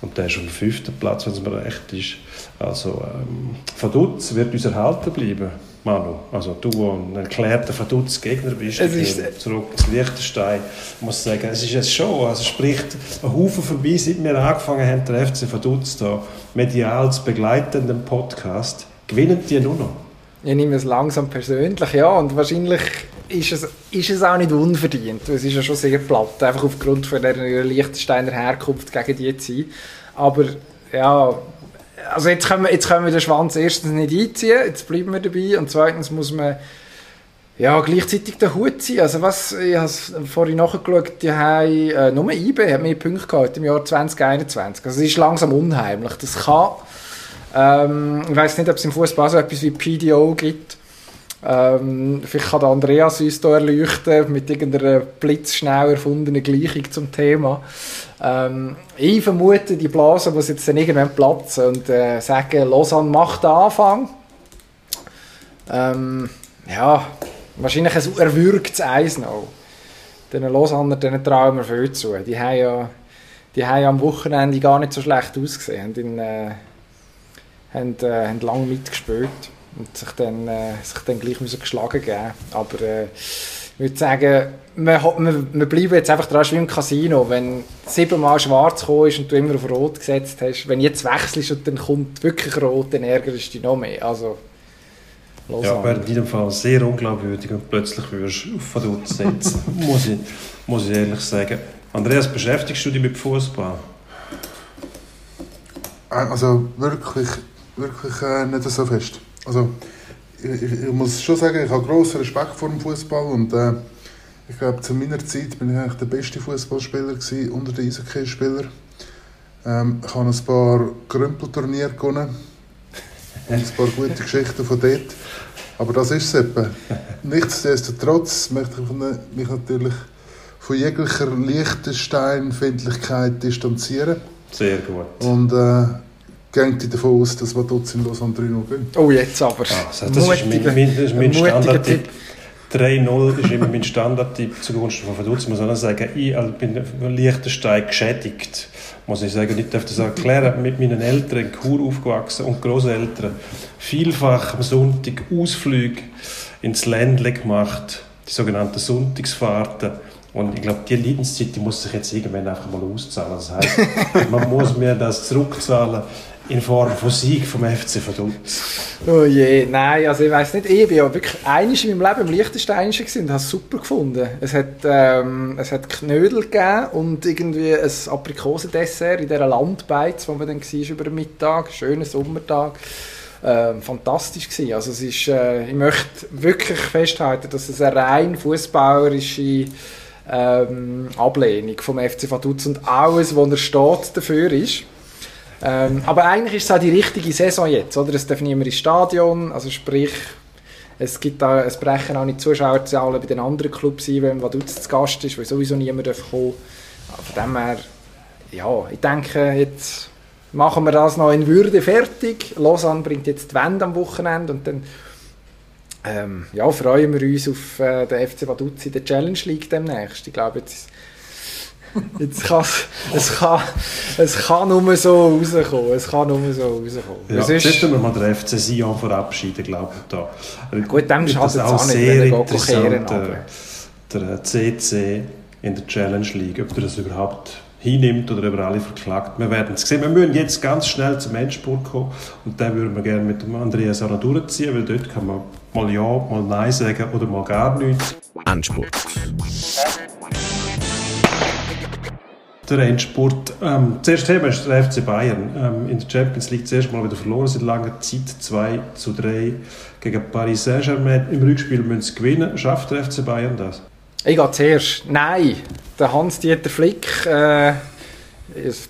S4: Und der ist auf dem fünften Platz, wenn es mir recht ist. Also ähm, Vaduz wird uns erhalten bleiben. Manu, also du, der ein erklärter Verdutz-Gegner bist,
S1: es ist,
S4: zurück ins Liechtenstein, muss sagen, es ist jetzt schon, also spricht ein Haufen vorbei, seit wir angefangen haben, den FC Verdutz da medial zu begleiten, den Podcast, gewinnen die nur noch?
S1: Ich nehme es langsam persönlich, ja, und wahrscheinlich ist es, ist es auch nicht unverdient, es ist ja schon sehr platt, einfach aufgrund von der Liechtensteiner Herkunft gegen die zu sein, aber ja, also jetzt können, wir, jetzt können wir den Schwanz erstens nicht einziehen, jetzt bleiben wir dabei und zweitens muss man ja, gleichzeitig den Hut ziehen. Also was, ich habe vorhin nachgeschaut, die haben, äh, nur IB hat mehr Punkte gehabt im Jahr 2021. Also es ist langsam unheimlich. Das kann, ähm, ich weiß nicht, ob es im Fußball so etwas wie PDO gibt. Ähm, vielleicht kann Andreas uns da erleuchten mit irgendeiner blitzschnell erfundenen Gleichung zum Thema. Ähm, ich vermute, die Blase muss jetzt dann irgendwann platzen und äh, sagen, Lausanne macht den Anfang. Ähm, ja, wahrscheinlich ein erwürgtes Eis noch. Den Lausanner denen trauen wir viel zu. Die haben ja, die haben ja am Wochenende gar nicht so schlecht ausgesehen. Haben, äh, haben, äh, haben lange mitgespielt und sich dann, äh, sich dann gleich müssen geschlagen geben. Aber äh, ich würde sagen, wir, wir, wir bleiben jetzt einfach dran wie im Casino. Wenn siebenmal schwarz gekommen ist und du immer auf Rot gesetzt hast, wenn jetzt wechselst und dann kommt wirklich Rot, dann ärgerst du dich noch mehr. Also,
S4: ja, wäre in jedem Fall sehr unglaubwürdig und plötzlich würdest du auf Verdutz setzen. muss, ich, muss ich ehrlich sagen. Andreas, beschäftigst du dich mit Fußball?
S3: Äh, also wirklich, wirklich äh, nicht so fest. Also, ich, ich, muss schon sagen, ich habe grossen Respekt vor dem Fußball und äh, ich glaube, zu meiner Zeit bin ich eigentlich der beste Fußballspieler unter den Eishockeyspielern. Ähm, ich habe ein paar Grümpelturniere gewonnen und ein paar gute Geschichten von dort. Aber das ist es eben. Nichtsdestotrotz möchte ich mich natürlich von jeglicher Liechtenstein-Findlichkeit distanzieren.
S4: Sehr gut.
S3: Und äh, geht davon aus, dass Vaduz in Lausanne 3-0 gehen.
S1: Oh, jetzt aber.
S4: Ah, das, das ist mein, mein, das ist mein Standardtipp. 3-0 ist immer mein Standardtipp zugunsten von Vaduz. Ich muss auch sagen, ich bin Liechtenstein geschädigt. Muss ich sagen, ich darf das erklären. Mit meinen Eltern in Chur aufgewachsen und Großeltern vielfach am Sonntag Ausflüge ins Ländle gemacht, die sogenannten Sonntagsfahrten. Und ich glaube, die Leidenszeit die muss sich jetzt irgendwann einfach mal auszahlen. Das heißt, man muss mir das zurückzahlen in Form von Sieg vom FC Vaduz.
S1: Oh je, nein, also ich weiß nicht, ich bin ja wirklich einiges in meinem Leben im Liechtensteinischen gewesen und habe es super gefunden. Es hat, ähm, es hat Knödel gegeben und irgendwie ein Aprikosendessert in dieser Landbeiz, wo man dann war über den Mittag, schöner Sommertag. Ähm, fantastisch gewesen. Also es ist, äh, ich möchte wirklich festhalten, dass es eine rein fußballerische ähm, Ablehnung vom FC Vaduz und alles, wo er steht, dafür ist. Ähm, aber eigentlich ist es auch die richtige Saison jetzt, oder? Es darf niemand ins Stadion, also sprich, es, gibt da, es brechen auch nicht Zuschauerzahlen bei den anderen Clubs ein, wenn Vaduz zu Gast ist, weil sowieso niemand darf kommen Von dem her, ja, ich denke, jetzt machen wir das noch in Würde fertig. Lausanne bringt jetzt die Wende am Wochenende und dann ähm, ja, freuen wir uns auf äh, den FC Vaduz in der Challenge League demnächst. Ich glaube, jetzt Jetzt kann es kann, es kann nur so rauskommen. Es kann nur so rauskommen.
S4: Ja, sonst müssen wir mal den FC Sion verabschieden, glaube ich. Da.
S1: Gut, dem schadet
S4: es auch, auch nicht, sehr interessant, der, der CC in der Challenge League, ob er das überhaupt hinnimmt oder über alle verklagt. Wir werden es sehen. Wir müssen jetzt ganz schnell zum Endspurt kommen und dann würden wir gerne mit dem Andreas auch noch durchziehen, weil dort kann man mal Ja, mal Nein sagen oder mal gar nichts.
S2: Endspurt.
S4: Der Endspurt. Ähm, zuerst Thema ist der FC Bayern. Ähm, in der Champions League zuerst mal wieder verloren seit langer Zeit. 2 zu 3 gegen Paris Saint-Germain. Im Rückspiel müssen sie gewinnen. Schafft der FC Bayern das?
S1: Ich gehe zuerst. Nein. Der Hans-Dieter Flick, äh,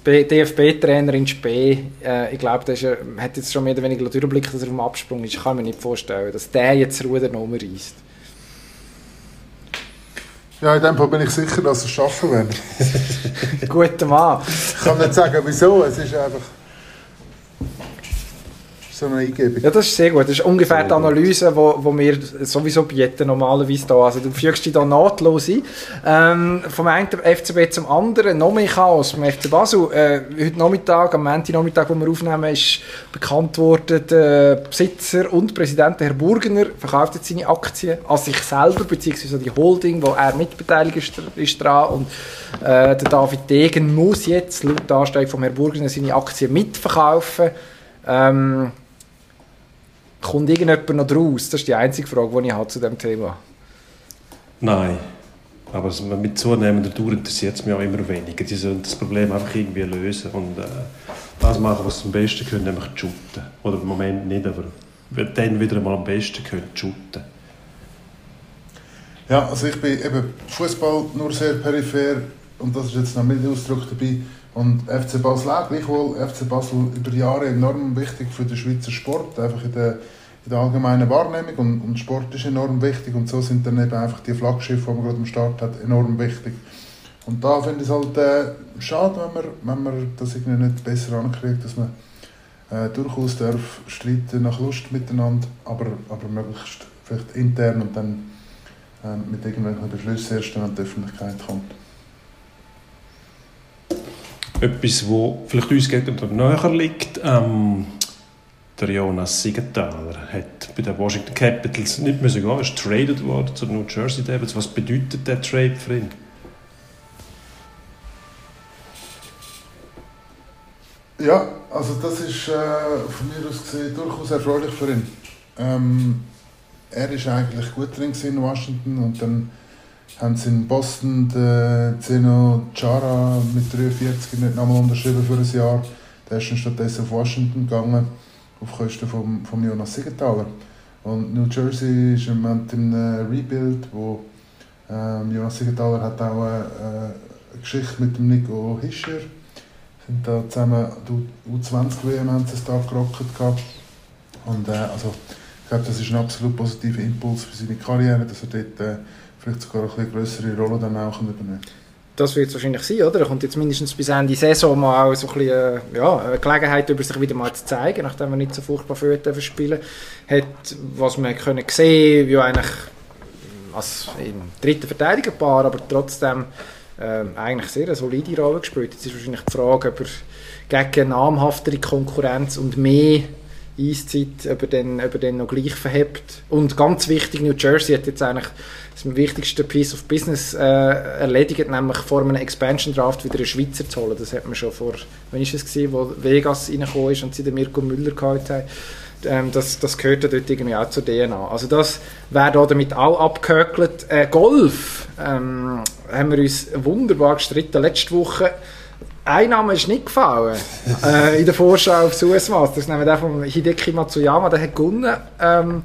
S1: DFB-Trainer in Spee, äh, ich glaube, der hat jetzt schon mehr oder weniger durchblickt, dass er vom Absprung ist. Ich kann mir nicht vorstellen, dass der jetzt Ruder noch reißt.
S3: Ja, in dem Fall bin ich sicher, dass sie es schaffen werden.
S1: Guter Mann.
S3: Ich kann nicht sagen, wieso. Es ist einfach so eine Eingebung.
S1: Ja, das ist sehr gut. Das ist ungefähr die Analyse, die wo, wo wir sowieso bieten, normalerweise da. Also du fügst dich da nahtlos ein. Ähm, vom einen FCB zum anderen, noch mehr Chaos vom FC Basel. Äh, heute Nachmittag, am Montag Nachmittag, wo wir aufnehmen, ist bekannt worden, der Besitzer und Präsident, Herr Burgener, verkauft jetzt seine Aktien an sich selber, beziehungsweise die Holding, wo er mitbeteiligt ist, ist dran. Und äh, der David Degen muss jetzt, laut Ansteigung von Herrn Burgener, seine Aktien mitverkaufen. Ähm, Kommt irgendjemand noch draus? Das ist die einzige Frage, die ich habe zu diesem Thema.
S4: Nein. Aber mit zunehmender Dauer interessiert es mich auch immer weniger. Die sollen das Problem einfach irgendwie lösen und äh, das machen, was sie am besten können, nämlich shooten. Oder im Moment nicht, aber dann wieder einmal am besten können, shooten.
S3: Ja, also ich bin eben Fußball nur sehr peripher und das ist jetzt noch mit Ausdruck dabei. Und FC Basel auch, gleichwohl FC Basel über Jahre enorm wichtig für den Schweizer Sport, einfach in der, in der allgemeinen Wahrnehmung und, und Sport ist enorm wichtig und so sind dann eben einfach die Flaggschiffe, die man gerade am Start hat, enorm wichtig. Und da finde ich es halt äh, schade, wenn man, wenn man das irgendwie nicht besser ankriegt, dass man äh, durchaus darf streiten nach Lust miteinander, aber, aber möglichst vielleicht intern und dann äh, mit irgendwelchen Beschlüssen erst an die Öffentlichkeit kommt.
S4: Etwas, wo vielleicht uns und näher liegt, ähm, der Jonas Siegenthaler hat bei den Washington Capitals nicht müssen gehen, er ist traded worden zu den New Jersey Devils. Was bedeutet der Trade für ihn?
S3: Ja, also das ist äh, von mir aus gesehen durchaus erfreulich für ihn. Ähm, er war eigentlich gut drin in Washington und dann haben sie in Boston den Zeno Chara mit 43 nicht nochmal unterschrieben für ein Jahr. Der ist dann stattdessen auf Washington gegangen auf Kosten von, von Jonas Siegenthaler. Und New Jersey ist im Moment einem Rebuild, wo ähm, Jonas Siegenthaler hat auch eine, eine Geschichte mit dem Nico Hischer. sind da zusammen U20-WM haben sie da gerockt Und äh, also, ich glaube, das ist ein absolut positiver Impuls für seine Karriere, dass er dort äh, vielleicht sogar eine größere Rolle dann auch übernehmen
S1: das wird es wahrscheinlich sein, oder? Er kommt jetzt mindestens bis Ende Saison mal auch so ein bisschen, äh, ja, eine Gelegenheit, über sich wieder mal zu zeigen, nachdem er nicht so furchtbar viel spielen hat, was man können sehen, wie eigentlich als im dritten Verteidigerpaar, aber trotzdem äh, eigentlich sehr eine solide Rolle gespielt. Jetzt ist wahrscheinlich die Frage, ob er gegen namhaftere Konkurrenz und mehr Eiszeit über den, über den noch gleich verhebt. Und ganz wichtig, New Jersey hat jetzt eigentlich das wichtigste Piece of Business äh, erledigt, nämlich vor einem Expansion Draft wieder einen Schweizer zu holen. Das hat man schon vor, wann ist es gewesen, wo Vegas reingekommen ist und sie den Mirko Müller geholt haben. Ähm, das, das gehört ja dort irgendwie auch zur DNA. Also das wäre da damit auch abgehökelt. Äh, Golf ähm, haben wir uns wunderbar gestritten letzte Woche. Ein Name ist nicht gefallen äh, in der Vorschau aufs US Masters, nämlich der von Hideki Matsuyama, der hat gewonnen. Ähm,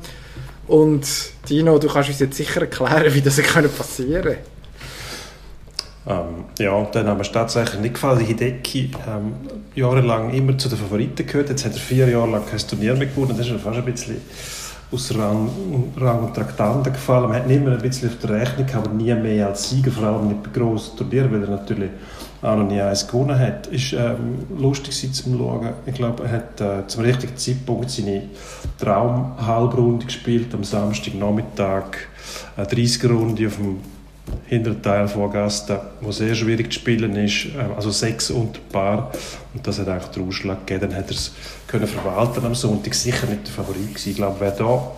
S1: und Dino, du kannst uns jetzt sicher erklären, wie das passieren
S4: ähm, ja, dann haben wir tatsächlich nicht gefallen. Hideki ähm, jahrelang immer zu den Favoriten gehört. Jetzt hat er vier Jahre lang kein Turnier mehr gewonnen. Das ist fast ein bisschen aus Rang, Rang und Traktanten gefallen. Man hat nicht mehr ein bisschen auf der Rechnung, aber nie mehr als Sieger, vor allem nicht bei grossen Turnieren, weil er natürlich auch noch nie eins gewonnen hat. Ist ähm, lustig zu schauen. Ich glaube, er hat äh, zum richtigen Zeitpunkt seine Traum-Halbrunde gespielt, am Samstagnachmittag. Eine 30er-Runde auf dem hinteren Teil von Augusta, wo sehr schwierig zu spielen ist, äh, also sechs und Paar. Und das hat eigentlich den Ausschlag gegeben. Dann hat er es können verwalten am Sonntag. Sicher nicht der Favorit gewesen. Ich glaube, wer da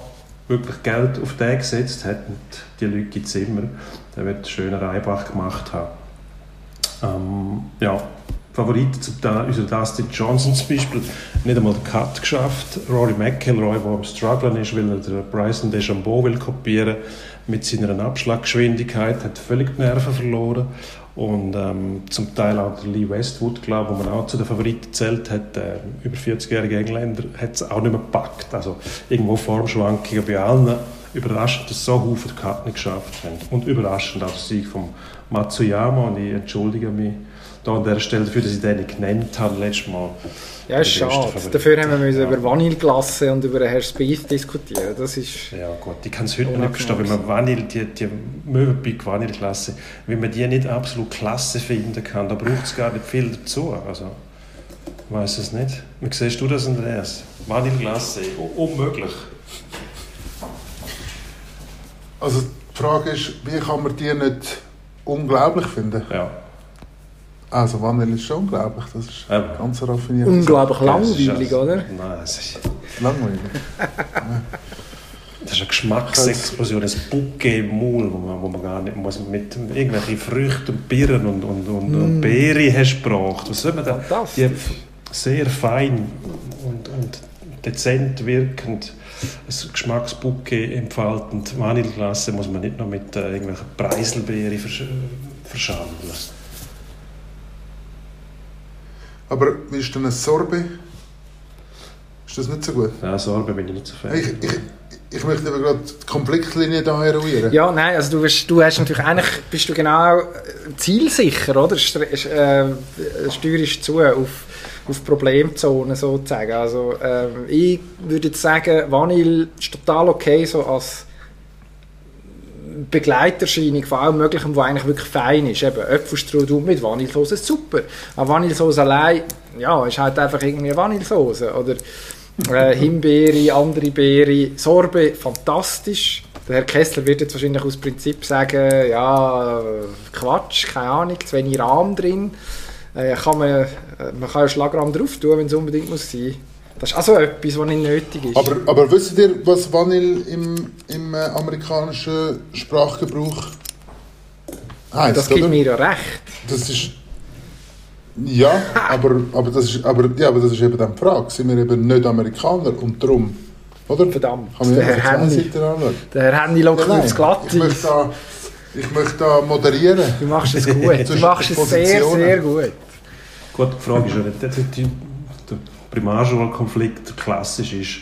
S4: wirklich Geld auf den gesetzt hat, und die Leute gibt es immer, der wird einen schönen Reibach gemacht haben. Ähm, ja, zum Teil, unser Dustin Johnson zum Beispiel, nicht einmal den Cut geschafft. Rory McIlroy, der am Strugglen ist, weil er den Bryson DeChambeau will kopieren mit seiner Abschlaggeschwindigkeit, hat völlig die Nerven verloren. Und ähm, zum Teil auch Lee Westwood, glaube wo man auch zu den Favoriten zählt hat, äh, über 40-jährige Engländer, hat es auch nicht mehr gepackt. Also irgendwo Formschwankungen bei allen. Überraschend, dass so viele nicht geschafft haben. Und überraschend auch der Sieg von Matsuyama. Und ich entschuldige mich da an der Stelle dafür, dass ich den nicht genannt habe letztes Mal.
S1: Ja, ist schade. Dafür haben wir müssen ja. über Vanilleglasse und über Herr Spieth diskutieren. Das ist
S4: ja gut, ich kann es heute nicht verstehen, wenn man Vanille, die, die Möwenpick Vanilleglasse, wenn man die nicht absolut klasse finden kann, da braucht es gar nicht viel dazu. Also, ich weiß es nicht. Wie siehst du das, Andreas? Vanilleglasse, unmöglich.
S3: Also die Frage ist, wie kann man die nicht unglaublich finden?
S4: Ja.
S3: Also Vanille ist schon unglaublich, das ist
S4: ja.
S3: ganz raffiniert.
S1: Unglaublich langweilig, oder?
S4: Nein, es ist...
S3: Langweilig?
S4: Das ist eine Geschmacksexplosion, ein Bouquet im Maul, wo man, wo man gar nicht muss mit irgendwelchen Früchten, Birnen und, und, und, mm. und Beeren hast gebracht. Was soll man da? Die sehr fein und, und dezent wirkend ein Geschmacksbouquet entfaltend Vanilleglasse muss man nicht noch mit äh, irgendwelchen Preiselbeeren versch verschandeln.
S3: Aber wie ist denn ein Sorbet? Ist das nicht so gut?
S4: Ja, Sorbet bin ich nicht so fan.
S3: Ich, ich, ich möchte aber gerade die Konfliktlinie da eruieren.
S1: Ja, nein, also du, bist, du hast natürlich eigentlich bist du genau zielsicher, oder? Äh, steuerst zu auf auf Problemzonen sozusagen. Also ähm, ich würde jetzt sagen, Vanille ist total okay so als Begleiterscheinung von allem Möglichen, was eigentlich wirklich fein ist. Eben Äpfelstrudel mit Vanillesoße super. Aber Vanillesoße allein, ja, ist halt einfach irgendwie Vanillesoße. Oder äh, Himbeere, andere Beere, Sorbe, fantastisch. Der Herr Kessler wird jetzt wahrscheinlich aus Prinzip sagen, ja, Quatsch, keine Ahnung, zu wenig Rahm drin. Äh, kann man, äh, man kann ja Schlagrahm drauf tun, wenn es unbedingt muss sein. Das ist also etwas, was nicht nötig ist.
S3: Aber, aber wisst ihr, was Vanille im, im äh, amerikanischen Sprachgebrauch heißt?
S1: das gibt
S3: oder?
S1: mir ja recht.
S3: Das ist. Ja, aber, aber, das ist, aber, ja, aber das ist eben dann die Frage. Sind wir eben nicht Amerikaner und darum. Oder?
S1: Verdammt, der Herr
S3: anschauen.
S1: Der Herr Henny schaut
S3: Ja,
S1: mir
S3: nein,
S1: aufs Glatt
S3: ich möchte da, ich möchte da moderieren.
S1: Du machst es gut. Du machst es sehr, sehr gut.
S4: Gut, die Frage ist ja nicht, der, der, der Primarschulkonflikt klassisch ist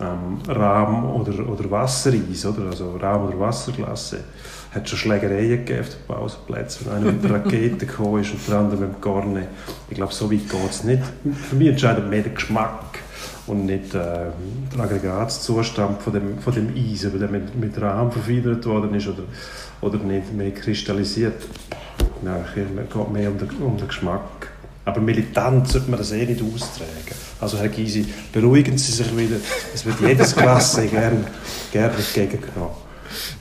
S4: ähm, Rahm- oder, oder Wassereis, oder? also Rahm- oder Wasserklasse. Es hat schon Schlägereien gegeben auf den Pausenplätzen, wenn einer mit der Rakete gekommen ist und der andere mit dem Garne. Ich glaube, so weit geht es nicht. Für mich entscheidet mehr der Geschmack und nicht äh, der Aggregatzustand von dem, von dem Eis, ob der mit, mit Rahm verfeinert worden ist oder, oder nicht mehr kristallisiert. Nein, es geht mehr um den, um den Geschmack. Aber militant sollte man das eh nicht austragen. Also Herr Gysi, beruhigen Sie sich wieder. Es wird jedes Klasse gern, gern entgegengenommen.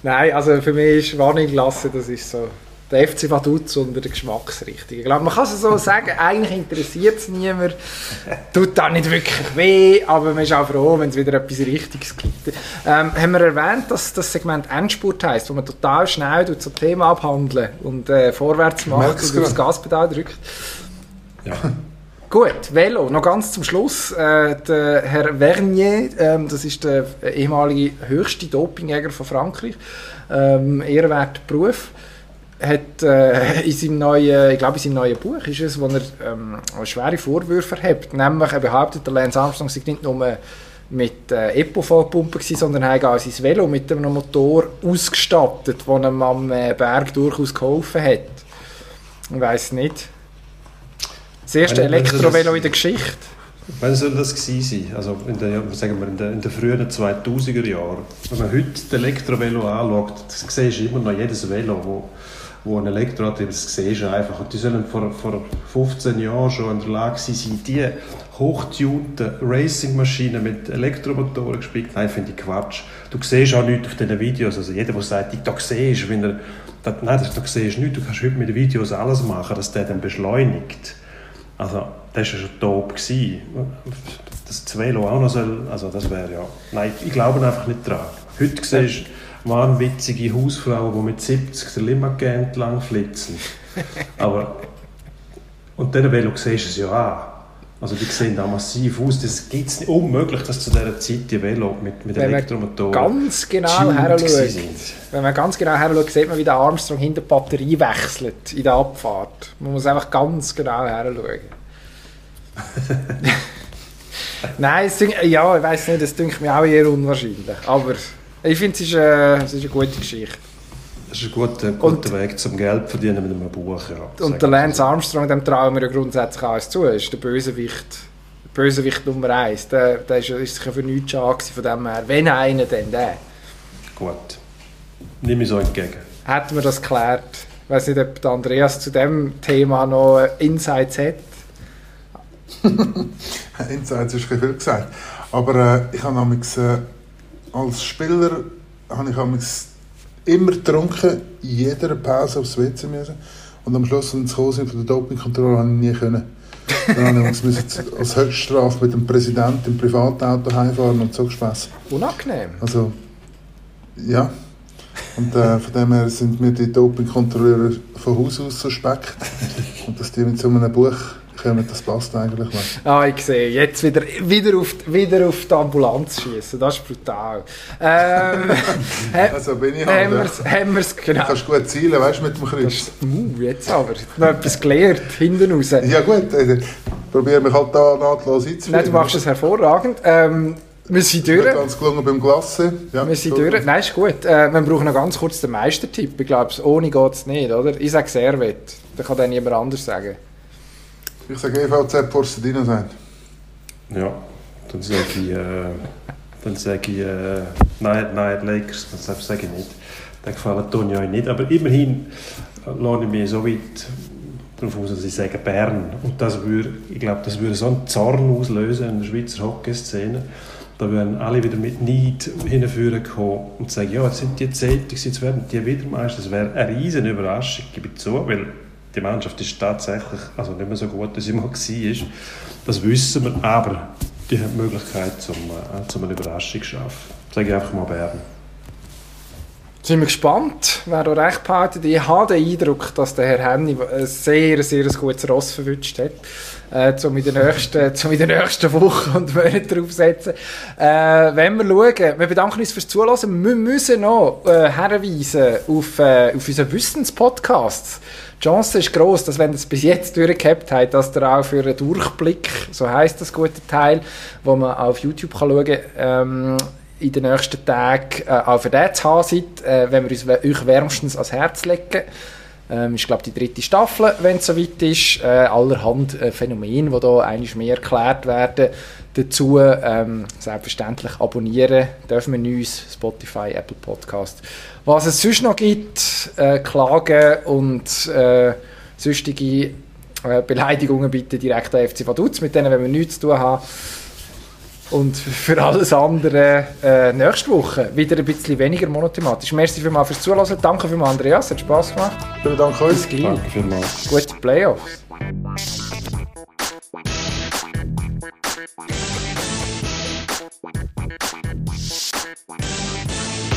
S1: Nein, also für mich ist Vanilleglasse, das ist so der FC Vaduz unter der Geschmacksrichtung. Ich glaube, man kann es so sagen, eigentlich interessiert es niemand. Tut auch nicht wirklich weh, aber man ist auch froh, wenn es wieder etwas Richtiges gibt. Ähm, haben wir erwähnt, dass das Segment Endspurt heisst, wo man total schnell durch so Thema abhandeln und äh, vorwärts macht und aufs. Gaspedal drückt?
S4: Ja.
S1: Gut, Velo, noch ganz zum Schluss. Äh, der Herr Vernier, ähm, das ist der ehemalige höchste Dopingjäger von Frankreich, ähm, ehrenwerter Beruf, hat äh, in seinem neuen, ich glaube in seinem neuen Buch ist es, wo er ähm, schwere Vorwürfe erhebt. Nämlich, er behauptet, der Lance Armstrong sei nicht nur mit äh, Epo vollgepumpt gewesen, sondern er hat auch sein Velo mit einem Motor ausgestattet, der ihm am äh, Berg durchaus geholfen hat. Ich weiß nicht. Das erste
S4: Wenn-
S1: Elektrovelo
S4: das-
S1: in der Geschichte.
S4: Wann soll das gewesen sein? Also in den, sagen wir, in den, in den frühen 2000er Jahren. Wenn man heute das Elektrovelo anschaut, das siehst du immer noch jedes Velo, wo, wo ein Elektroantrieb ist, das siehst du einfach. Und die sollen vor, vor 15 Jahren schon in der Lage sein, die hochtunten Racingmaschinen mit Elektromotoren gespielt Nein, finde ich Quatsch. Du siehst auch nichts auf diesen Videos. Also jeder, der sagt, ich da siehst, wenn er, da, nein, das, da siehst nichts. Du kannst heute mit den Videos alles machen, dass der dann beschleunigt. Also, das war schon top. Dass das Velo auch noch soll, also das wäre ja... Nein, ich glaube einfach nicht dran. Heute siehst du wahnwitzige Hausfrauen, die mit 70 der Limagé entlang flitzen. Aber... Und diesen Velo siehst du es ja an. Also die sehen da massiv aus. Das gibt es nicht unmöglich, dass zu dieser Zeit die Velo mit, mit
S1: Wenn
S4: Elektromotoren
S1: ganz genau
S4: tuned
S1: her
S4: gewesen
S1: schaut,
S4: sind.
S1: wenn man ganz genau her schaut, sieht man, wie der Armstrong hinter die Batterie wechselt in der Abfahrt. Man muss einfach ganz genau her schauen. Nein, es ja, ich weiß nicht, das dünkt mir auch eher unwahrscheinlich. Aber ich finde, es, ist, äh, es ist eine gute Geschichte.
S4: Das ist ein guter, guter Weg zum Geld verdienen mit einem Buch. Ja.
S1: Und der Lance Armstrong, dem trauen wir ja grundsätzlich alles zu. Er ist der Bösewicht, der Bösewicht Nummer eins. Der, der ist, ist sich ja für nichts schade von dem her. Wenn einer, dann der.
S4: Gut. Nimm ich so entgegen.
S1: Hätten wir das geklärt. Ich weiß nicht, ob der Andreas zu dem Thema noch Insights hat.
S3: Insights ist ein bisschen viel gesagt. Aber äh, ich habe amigs, äh, als Spieler habe ich immer getrunken, in jeder Pause aufs WC müssen. Und am Schluss, wenn sie von der Dopingkontrolle, habe ich nie können. Dann habe ich als Höchststrafe mit dem Präsidenten im Privatauto heimfahren und so gespässen.
S1: Unangenehm.
S3: Also, ja. Und äh, von dem her sind mir die Dopingkontrolleure von Haus aus suspekt. Und dass die mit so einem Buch kommen, das passt eigentlich nicht.
S1: Ah, ich sehe. Jetzt wieder, wieder, auf, wieder auf die Ambulanz schießen. Das ist brutal. Ähm,
S3: Also bin ich
S1: haben
S3: halt.
S1: wir
S3: ja.
S1: es, haben wir's,
S3: Du
S1: genau.
S3: kannst gut zielen, weißt du, mit dem
S1: Das
S3: Kreuz.
S1: ist, uh, jetzt aber. Noch etwas gelernt, hinten raus.
S3: Ja gut, äh, probiere mich halt da nahtlos einzuführen.
S1: Nein, du machst das hervorragend. Ähm, wir sind durch.
S3: ganz gelungen beim Glasse. Ja,
S1: Wir sind
S3: Entschuldigung.
S1: durch. Nein, ist gut. Äh, wir brauchen noch ganz kurz den Meistertipp. Ich glaube, ohne geht es nicht, oder? Ich sage Servet. Da kann dann niemand anders sagen.
S3: Ich sage EVZ Porcedino sein.
S4: Ja, dann sage ich, äh, dann sage ich äh, nein, nein, Lakers, das sage ich nicht. Den gefallen tun euch nicht, aber immerhin äh, lohne ich mich so weit darauf aus, dass ich sage Bern. Und das würde, ich glaube, das würde so einen Zorn auslösen in der Schweizer Hockeyszene. Da würden alle wieder mit Neid hinführen kommen und sagen, ja, jetzt sind die Celtics, jetzt werden die wieder Meister. Das wäre eine riesen Überraschung, gebe ich zu, weil die Mannschaft ist tatsächlich also nicht mehr so gut, wie sie mal war. Das wissen wir, aber die haben die Möglichkeit, zum, äh, zum eine Überraschung zu schaffen. Sage ich einfach mal Bern.
S1: Sind wir gespannt, wer da recht behaltet. Ich habe den Eindruck, dass der Herr Henny ein sehr, sehr gutes Ross verwünscht hat, äh, um in den nächsten, um in den nächsten Wochen und Monaten draufsetzen. Äh, wenn wir schauen, wir bedanken uns fürs Zuhören. Wir müssen noch äh, herweisen auf, äh, auf unseren Wissenspodcast. Die Chance ist groß, dass wenn ihr es bis jetzt durchgehabt habt, dass ihr auch für einen Durchblick, so heißt das gute Teil, wo man auf YouTube kann schauen kann, ähm, in den nächsten Tagen äh, auch für den zu haben seid, äh, wenn wir uns euch wärmstens ans Herz legen. Ähm, ist, glaube die dritte Staffel, wenn es soweit ist. Äh, allerhand äh, Phänomene, die hier eigentlich mehr erklärt werden. Dazu ähm, selbstverständlich abonnieren dürfen wir uns, Spotify, Apple Podcast. Was es sonst noch gibt, äh, Klagen und äh, sonstige äh, Beleidigungen bitte direkt an FC Vaduz, mit denen wenn wir nichts zu tun haben. Und für alles andere äh, nächste Woche wieder ein bisschen weniger monothematisch. Merci vielmals fürs Zuhören. Danke vielmals, Andreas. Hat Spass gemacht.
S3: Vielen Dank euch. Bis gleich.
S4: Danke vielmals.
S1: Gute Playoffs. Thank.